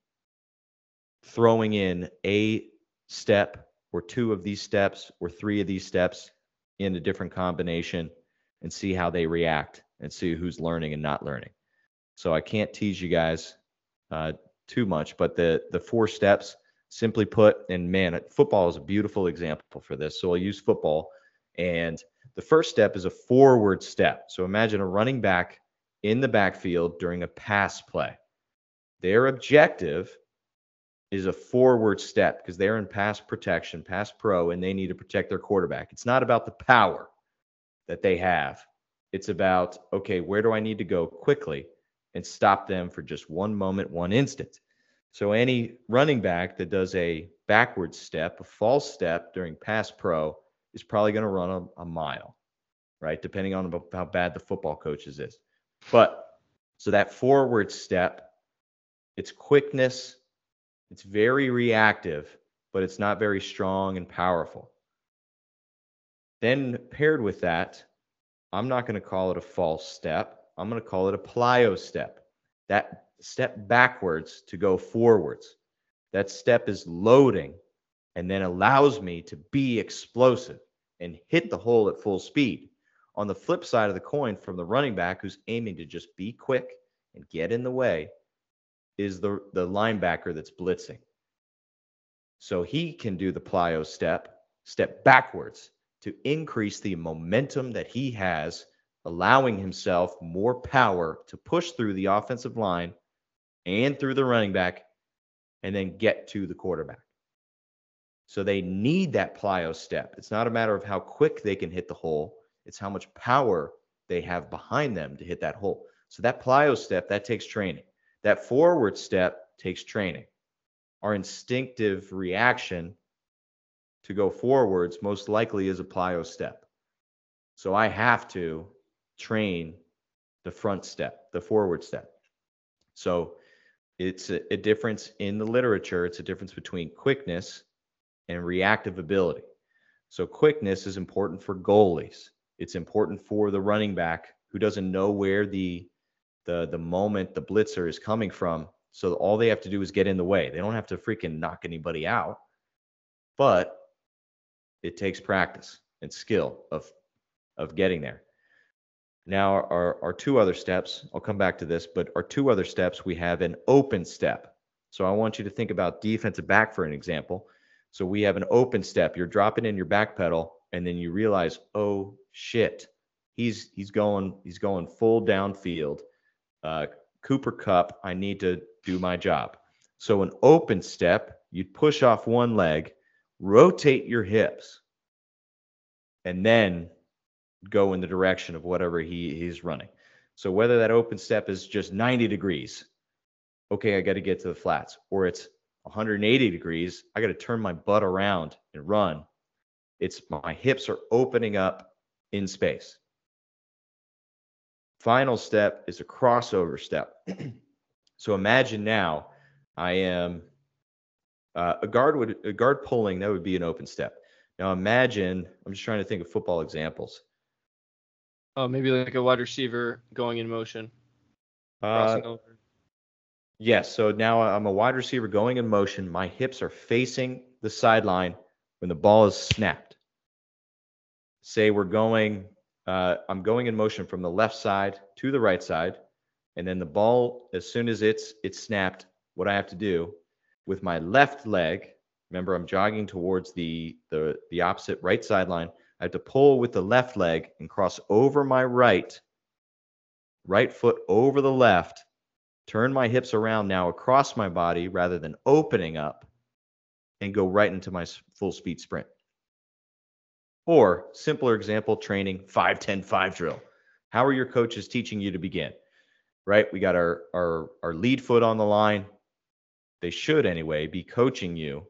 throwing in a step or two of these steps or three of these steps in a different combination and see how they react and see who's learning and not learning. So I can't tease you guys uh, too much, but the the four steps, simply put, and man, football is a beautiful example for this. So I'll use football, and the first step is a forward step. So imagine a running back in the backfield during a pass play. Their objective is a forward step because they're in pass protection, pass pro, and they need to protect their quarterback. It's not about the power that they have. It's about, okay, where do I need to go quickly and stop them for just one moment, one instant? So any running back that does a backward step, a false step during pass pro is probably going to run a, a mile, right? Depending on how bad the football coaches is. But so that forward step, it's quickness, it's very reactive, but it's not very strong and powerful. Then paired with that, I'm not going to call it a false step. I'm going to call it a plyo step. That step backwards to go forwards. That step is loading and then allows me to be explosive and hit the hole at full speed. On the flip side of the coin, from the running back who's aiming to just be quick and get in the way, is the, the linebacker that's blitzing. So he can do the plyo step, step backwards to increase the momentum that he has, allowing himself more power to push through the offensive line and through the running back and then get to the quarterback. So they need that plyo step. It's not a matter of how quick they can hit the hole, it's how much power they have behind them to hit that hole. So that plyo step, that takes training. That forward step takes training. Our instinctive reaction to go forwards most likely is a plyo step. So I have to train the front step, the forward step. So it's a, a, difference in the literature. It's a difference between quickness and reactive ability. So quickness is important for goalies. It's important for the running back who doesn't know where the the the moment the blitzer is coming from. So all they have to do is get in the way. They don't have to freaking knock anybody out. But it takes practice and skill of of getting there. Now, our, our two other steps, I'll come back to this, but our two other steps, we have an open step. So I want you to think about defensive back for an example. So we have an open step. You're dropping in your back pedal, and then you realize, oh shit, he's he's going he's going full downfield. Uh, Cooper Kupp, I need to do my job. So an open step, you'd push off one leg, rotate your hips, and then go in the direction of whatever he he's running. So whether that open step is just 90 degrees, okay, I got to get to the flats, or it's 180 degrees, I got to turn my butt around and run. It's my hips are opening up in space. Final step is a crossover step. so imagine now I am uh, a guard would a guard pulling that would be an open step. Now imagine I'm just trying to think of football examples. Oh, maybe like a wide receiver going in motion. Uh, yes. So now I'm a wide receiver going in motion. My hips are facing the sideline when the ball is snapped. Say we're going, uh, I'm going in motion from the left side to the right side, and then the ball, as soon as it's it's snapped, what I have to do with my left leg. Remember, I'm jogging towards the the the opposite right sideline. I have to pull with the left leg and cross over my right, right foot over the left, turn my hips around now across my body rather than opening up, and go right into my full speed sprint. Or, simpler example, training 5 10 5 drill. How are your coaches teaching you to begin? Right? We got our, our, our lead foot on the line. They should, anyway, be coaching you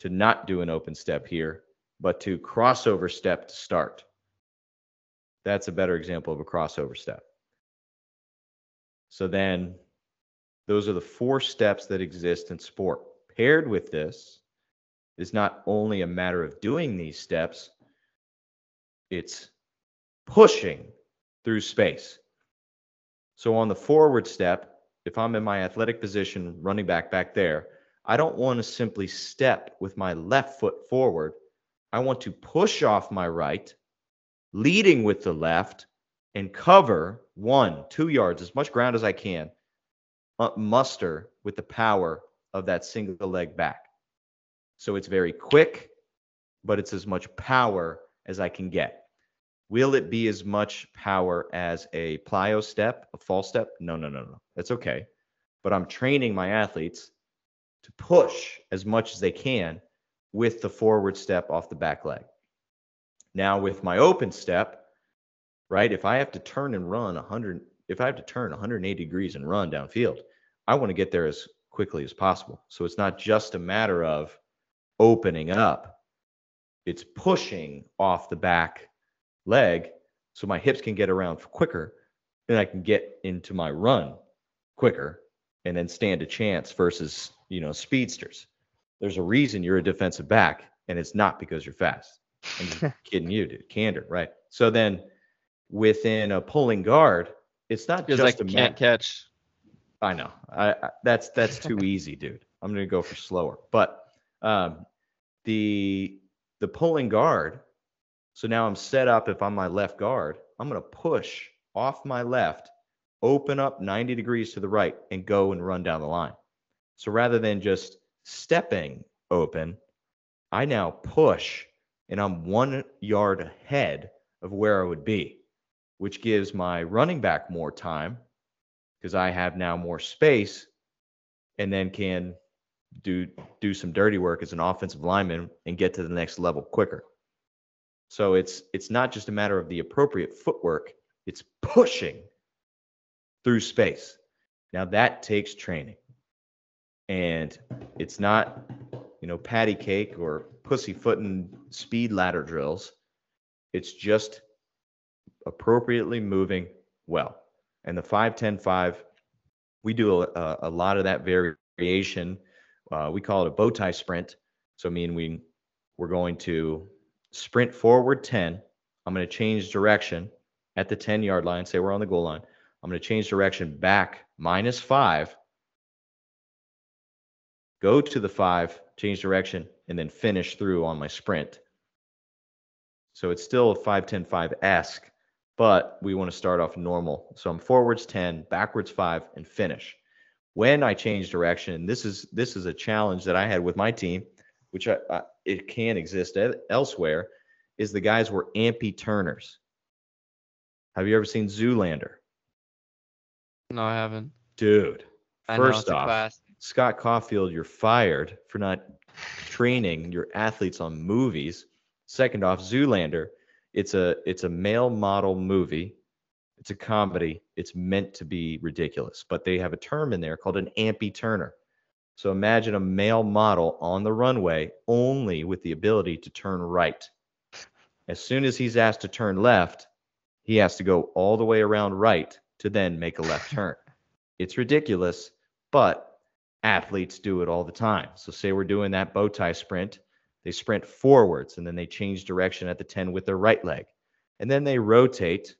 to not do an open step here but to crossover step to start. That's a better example of a crossover step. So then those are the four steps that exist in sport. Paired with this is not only a matter of doing these steps, it's pushing through space. So on the forward step, if I'm in my athletic position running back back there, I don't want to simply step with my left foot forward I want to push off my right, leading with the left, and cover one, two yards, as much ground as I can, uh, muster with the power of that single leg back. So it's very quick, but it's as much power as I can get. Will it be as much power as a plyo step, a false step? No, no, no, no. That's okay. But I'm training my athletes to push as much as they can with the forward step off the back leg. Now, with my open step, right, if I have to turn and run 100, if I have to turn 180 degrees and run downfield, I want to get there as quickly as possible. So it's not just a matter of opening up, it's pushing off the back leg so my hips can get around quicker and I can get into my run quicker and then stand a chance versus, you know, speedsters there's a reason you're a defensive back, and it's not because you're fast. I'm kidding you, dude. Candor, right? So then within a pulling guard, it's not just I a can't man- catch. I know. I, I that's that's too easy, dude. I'm gonna go for slower. But um, the the pulling guard. So now I'm set up. If I'm my left guard, I'm gonna push off my left, open up 90 degrees to the right, and go and run down the line. So rather than just stepping open, I now push and I'm one yard ahead of where I would be, which gives my running back more time because I have now more space and then can do do some dirty work as an offensive lineman and get to the next level quicker. So it's it's not just a matter of the appropriate footwork, it's pushing through space. Now that takes training. And it's not, you know, patty cake or pussyfooting speed ladder drills. It's just appropriately moving well. And the 5 10 5, we do a, a lot of that variation. Uh, we call it a bow tie sprint. So, I mean, we, we're going to sprint forward 10. I'm going to change direction at the 10 yard line, say we're on the goal line. I'm going to change direction back minus five, go to the five, change direction, and then finish through on my sprint. So it's still a 5 10 5 esque, but we want to start off normal. So I'm forwards 10, backwards 5, and finish. When I change direction, this is this is a challenge that I had with my team, which I, I, it can exist elsewhere, is the guys were ambi-turners. Have you ever seen Zoolander? No, I haven't. Dude, I first off. Scott Caulfield, you're fired for not training your athletes on movies. Second off, Zoolander, it's a it's a male model movie. It's a comedy. It's meant to be ridiculous, but they have a term in there called an ambi-turner. So imagine a male model on the runway only with the ability to turn right. As soon as he's asked to turn left, he has to go all the way around right to then make a left turn. It's ridiculous, but athletes do it all the time. So, say we're doing that bow tie sprint, they sprint forwards and then they change direction at the 10 with their right leg. And then they rotate.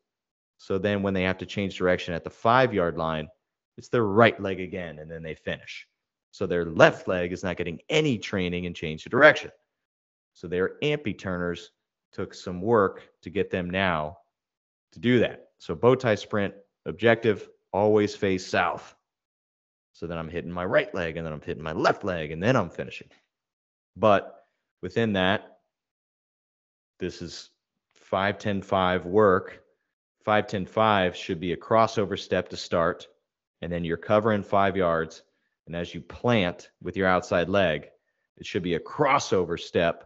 So, then when they have to change direction at the five yard line, it's their right leg again and then they finish. So, their left leg is not getting any training and change of direction. So, their ambi-turners took some work to get them now to do that. So bow tie sprint objective always face south. So then I'm hitting my right leg and then I'm hitting my left leg and then I'm finishing. But within that, this is 5 10 5 work. 5 10 5 should be a crossover step to start. And then you're covering five yards. And as you plant with your outside leg, it should be a crossover step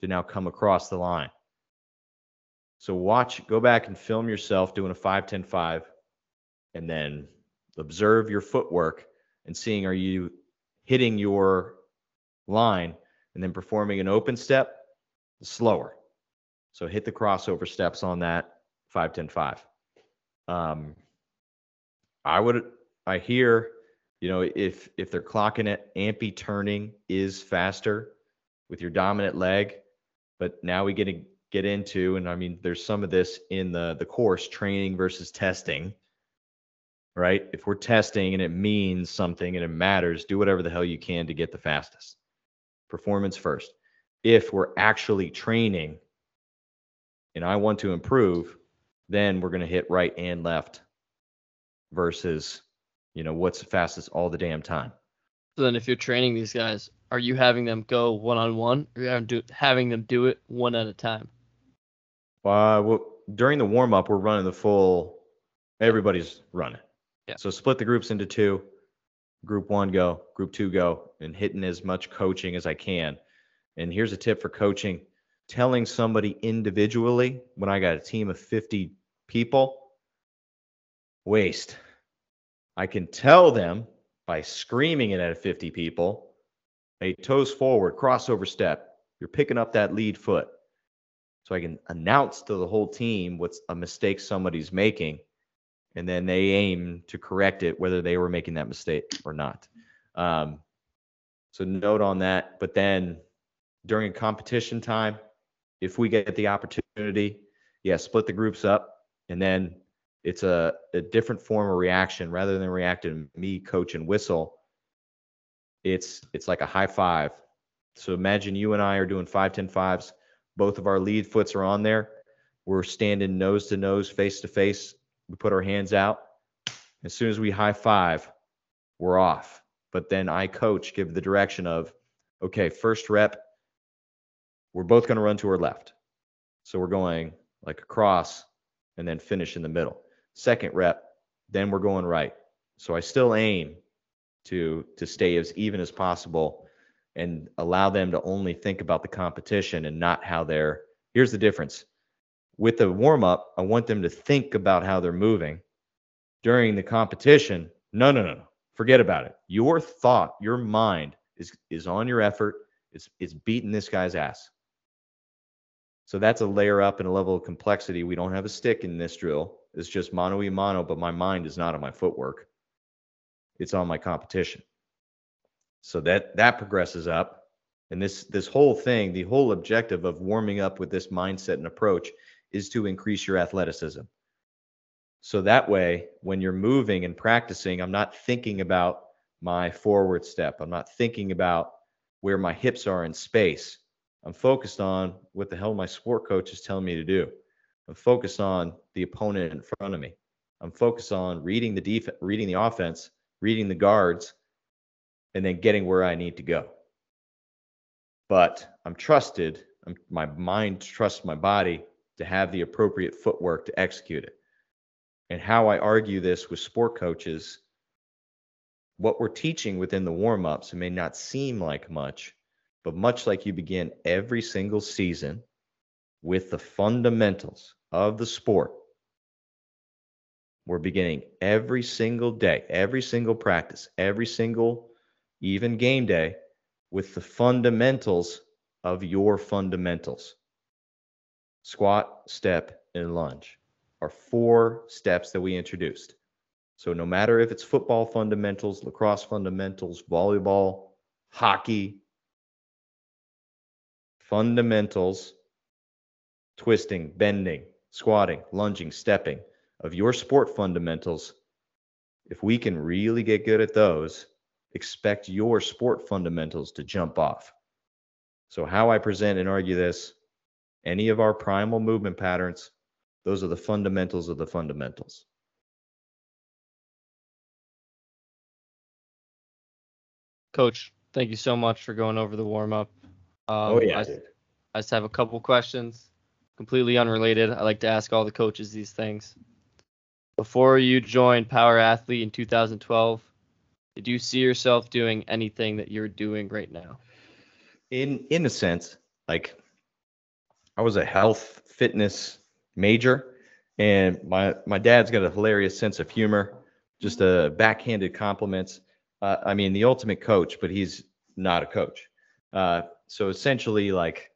to now come across the line. So watch, go back and film yourself doing a 5 10 5 and then observe your footwork and seeing are you hitting your line and then performing an open step slower. So hit the crossover steps on that 5 10 5. Um, I would I hear, you know, if if they're clocking it, ambi-turning is faster with your dominant leg, but now we get to get into, and I mean, there's some of this in the the course, training versus testing. Right? If we're testing and it means something and it matters, do whatever the hell you can to get the fastest. Performance first. If we're actually training and I want to improve, then we're going to hit right and left versus, you know, what's the fastest all the damn time. So then, if you're training these guys, are you having them go one on one, or you do, having them do it one at a time? Uh, well, during the warm up, we're running the full. Everybody's running. Yeah. So split the groups into two. Group one go, group two go, and hitting as much coaching as I can. And here's a tip for coaching: telling somebody individually when I got a team of 50 people, waste. I can tell them by screaming it at 50 people, hey, toes forward, crossover step. You're picking up that lead foot so I can announce to the whole team what's a mistake somebody's making, and then they aim to correct it, whether they were making that mistake or not. Um, so note on that. But then during competition time, if we get the opportunity, yeah, split the groups up, and then it's a, a different form of reaction rather than reacting me, coach, and whistle. It's it's like a high five. So imagine you and I are doing five, ten fives both of our lead foots are on there. We're standing nose to nose, face to face. We put our hands out. As soon as we high five, we're off. But then I coach, give the direction of, okay, first rep, we're both going to run to our left. So we're going like across and then finish in the middle. Second rep, then we're going right. So I still aim to to stay as even as possible and allow them to only think about the competition and not how they're here's the difference with the warm up i want them to think about how they're moving during the competition No, no, no, no. Forget about it. Your thought, your mind is is on your effort. It's it's beating this guy's ass. So that's a layer up and a level of complexity. We don't have a stick in this drill. It's just mono y mono, but my mind is not on my footwork. It's on my competition. So that that progresses up. And this this whole thing, the whole objective of warming up with this mindset and approach is to increase your athleticism. So that way, when you're moving and practicing, I'm not thinking about my forward step. I'm not thinking about where my hips are in space. I'm focused on what the hell my sport coach is telling me to do. I'm focused on the opponent in front of me. I'm focused on reading the defense, reading the offense, reading the guards, and then getting where I need to go. But I'm trusted. I'm, my mind trusts my body to have the appropriate footwork to execute it. And how I argue this with sport coaches, what we're teaching within the warm ups may not seem like much, but much like you begin every single season with the fundamentals of the sport, we're beginning every single day, every single practice, every single even game day with the fundamentals of your fundamentals squat, step, and lunge are four steps that we introduced. So no matter if it's football fundamentals, lacrosse fundamentals, volleyball, hockey, fundamentals, twisting, bending, squatting, lunging, stepping of your sport fundamentals, if we can really get good at those, expect your sport fundamentals to jump off. So, how I present and argue this any of our primal movement patterns, those are the fundamentals of the fundamentals. Coach, thank you so much for going over the warm up. Um, oh, yeah. I, I just have a couple questions, completely unrelated. I like to ask all the coaches these things. Before you joined Power Athlete in 2012, did you see yourself doing anything that you're doing right now? In in a sense, like I was a health fitness major, and my my dad's got a hilarious sense of humor, just a backhanded compliments. Uh, I mean, the ultimate coach, but he's not a coach. Uh, so essentially, like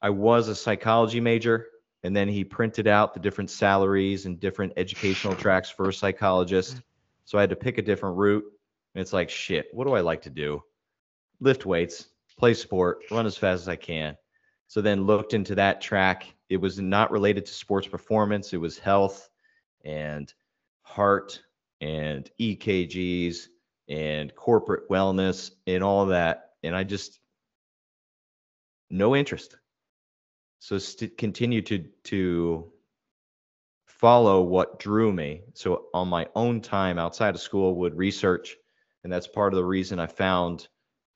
I was a psychology major, and then he printed out the different salaries and different educational tracks for a psychologist. So I had to pick a different route. And it's like, shit, what do I like to do? Lift weights, play sport, run as fast as I can. So then looked into that track. It was not related to sports performance, it was health and heart and EKGs and corporate wellness and all that. And I just, no interest. So st- continue to to follow what drew me. So on my own time outside of school, would research, and that's part of the reason I found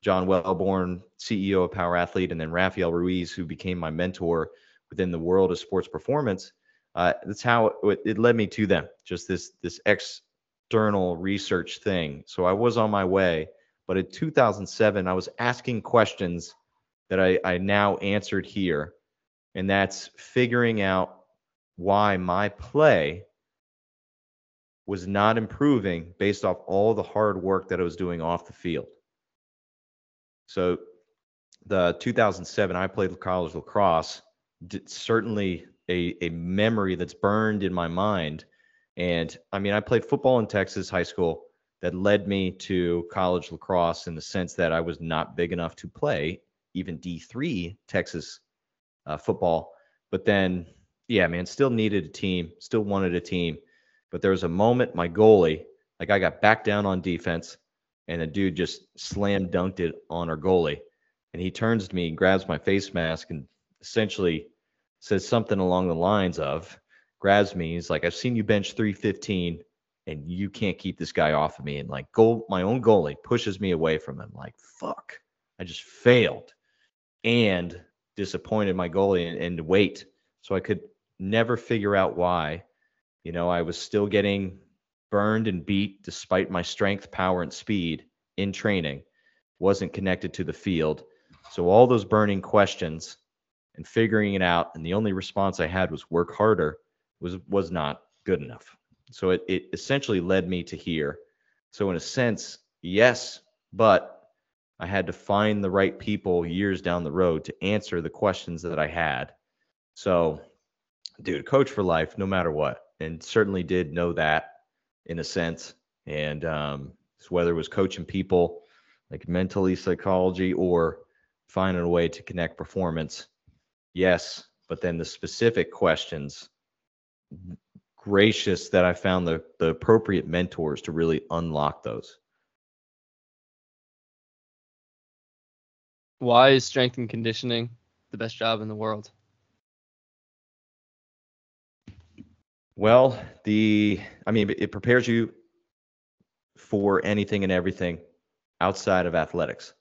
John Welbourn, CEO of Power Athlete, and then Rafael Ruiz, who became my mentor within the world of sports performance. Uh, that's how it, it led me to them. Just this this external research thing. So I was on my way, but in 2007, I was asking questions that I, I now answered here and that's figuring out why my play was not improving based off all the hard work that I was doing off the field. So, the 2007, I played college lacrosse, certainly a, a memory that's burned in my mind. And I mean, I played football in Texas high school that led me to college lacrosse in the sense that I was not big enough to play even D3 Texas uh, football. But then, yeah, man, still needed a team, still wanted a team. But there was a moment, my goalie, like I got back down on defense, and the dude just slam dunked it on our goalie. And he turns to me, grabs my face mask, and essentially says something along the lines of, grabs me. He's like, I've seen you bench 315 and you can't keep this guy off of me. And like goal, my own goalie pushes me away from him. Like, fuck, I just failed. And disappointed my goalie and, and wait. So I could never figure out why. You know, I was still getting burned and beat despite my strength, power, and speed in training, wasn't connected to the field. So all those burning questions and figuring it out, and the only response I had was work harder, was was not good enough. So it, it essentially led me to here. So, in a sense, yes, but I had to find the right people years down the road to answer the questions that I had. So, dude, coach for life, no matter what. And certainly did know that in a sense. And um, whether it was coaching people like mentally psychology or finding a way to connect performance, yes. But then the specific questions, gracious that I found the, the appropriate mentors to really unlock those. Why is strength and conditioning the best job in the world? Well, the I mean, it prepares you for anything and everything outside of athletics.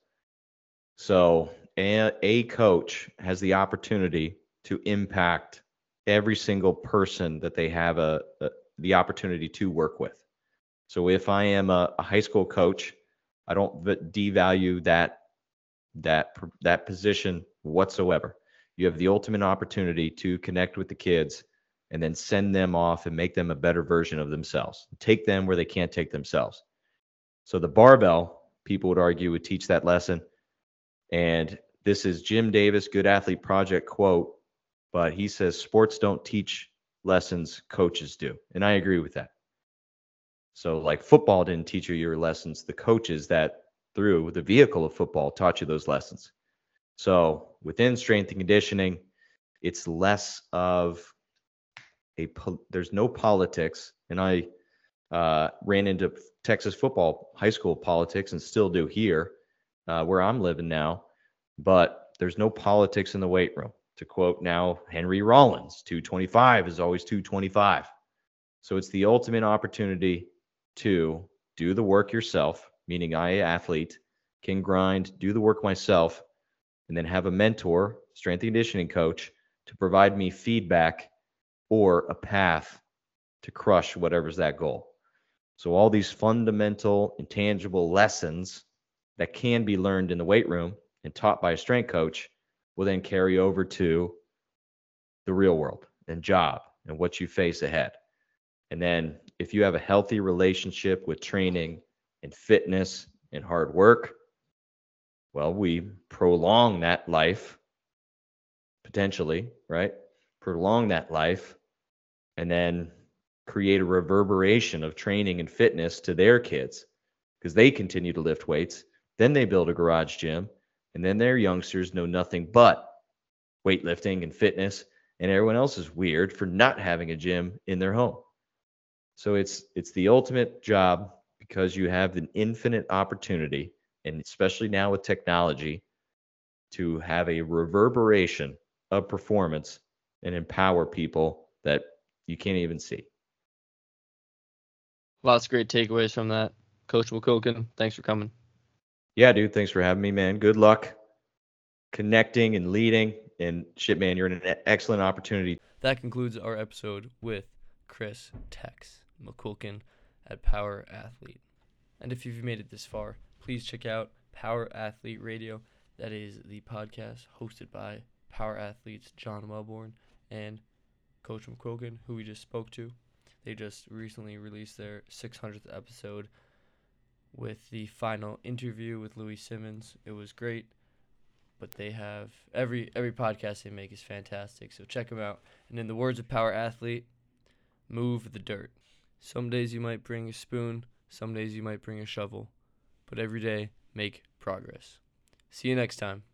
So, a, a coach has the opportunity to impact every single person that they have a, a the opportunity to work with. So, if I am a, a high school coach, I don't devalue that that that position whatsoever. You have the ultimate opportunity to connect with the kids and then send them off and make them a better version of themselves. Take them where they can't take themselves. So the barbell, people would argue, would teach that lesson. And this is Jim Davis, Good Athlete Project quote, but he says sports don't teach lessons, coaches do. And I agree with that. So, like football didn't teach you your lessons, the coaches that through the vehicle of football taught you those lessons. So, within strength and conditioning, it's less of a there's no politics, and I uh, ran into Texas football high school politics and still do here, uh, where I'm living now. But there's no politics in the weight room. To quote now Henry Rollins, 225 is always 225. So it's the ultimate opportunity to do the work yourself, meaning I, athlete, can grind, do the work myself, and then have a mentor, strength and conditioning coach, to provide me feedback or a path to crush whatever's that goal. So, all these fundamental, intangible lessons that can be learned in the weight room and taught by a strength coach will then carry over to the real world and job and what you face ahead. And then, if you have a healthy relationship with training and fitness and hard work, well, we prolong that life potentially, right? Prolong that life and then create a reverberation of training and fitness to their kids because they continue to lift weights. Then they build a garage gym, and then their youngsters know nothing but weightlifting and fitness, and everyone else is weird for not having a gym in their home. So it's it's the ultimate job because you have an infinite opportunity, and especially now with technology, to have a reverberation of performance and empower people that you can't even see. Lots of great takeaways from that. Coach McQuilkin, thanks for coming. Yeah, dude, thanks for having me, man. Good luck connecting and leading. And shit, man, you're in an excellent opportunity. That concludes our episode with Chris Tex McQuilkin at Power Athlete. And if you've made it this far, please check out Power Athlete Radio. That is the podcast hosted by Power Athletes John Welbourn and Coach McQuilkin, who we just spoke to. They just recently released their 600th episode with the final interview with Louie Simmons. It was great, but they have every every podcast they make is fantastic. So check them out. And in the words of Power Athlete, move the dirt. Some days you might bring a spoon, some days you might bring a shovel, but every day make progress. See you next time.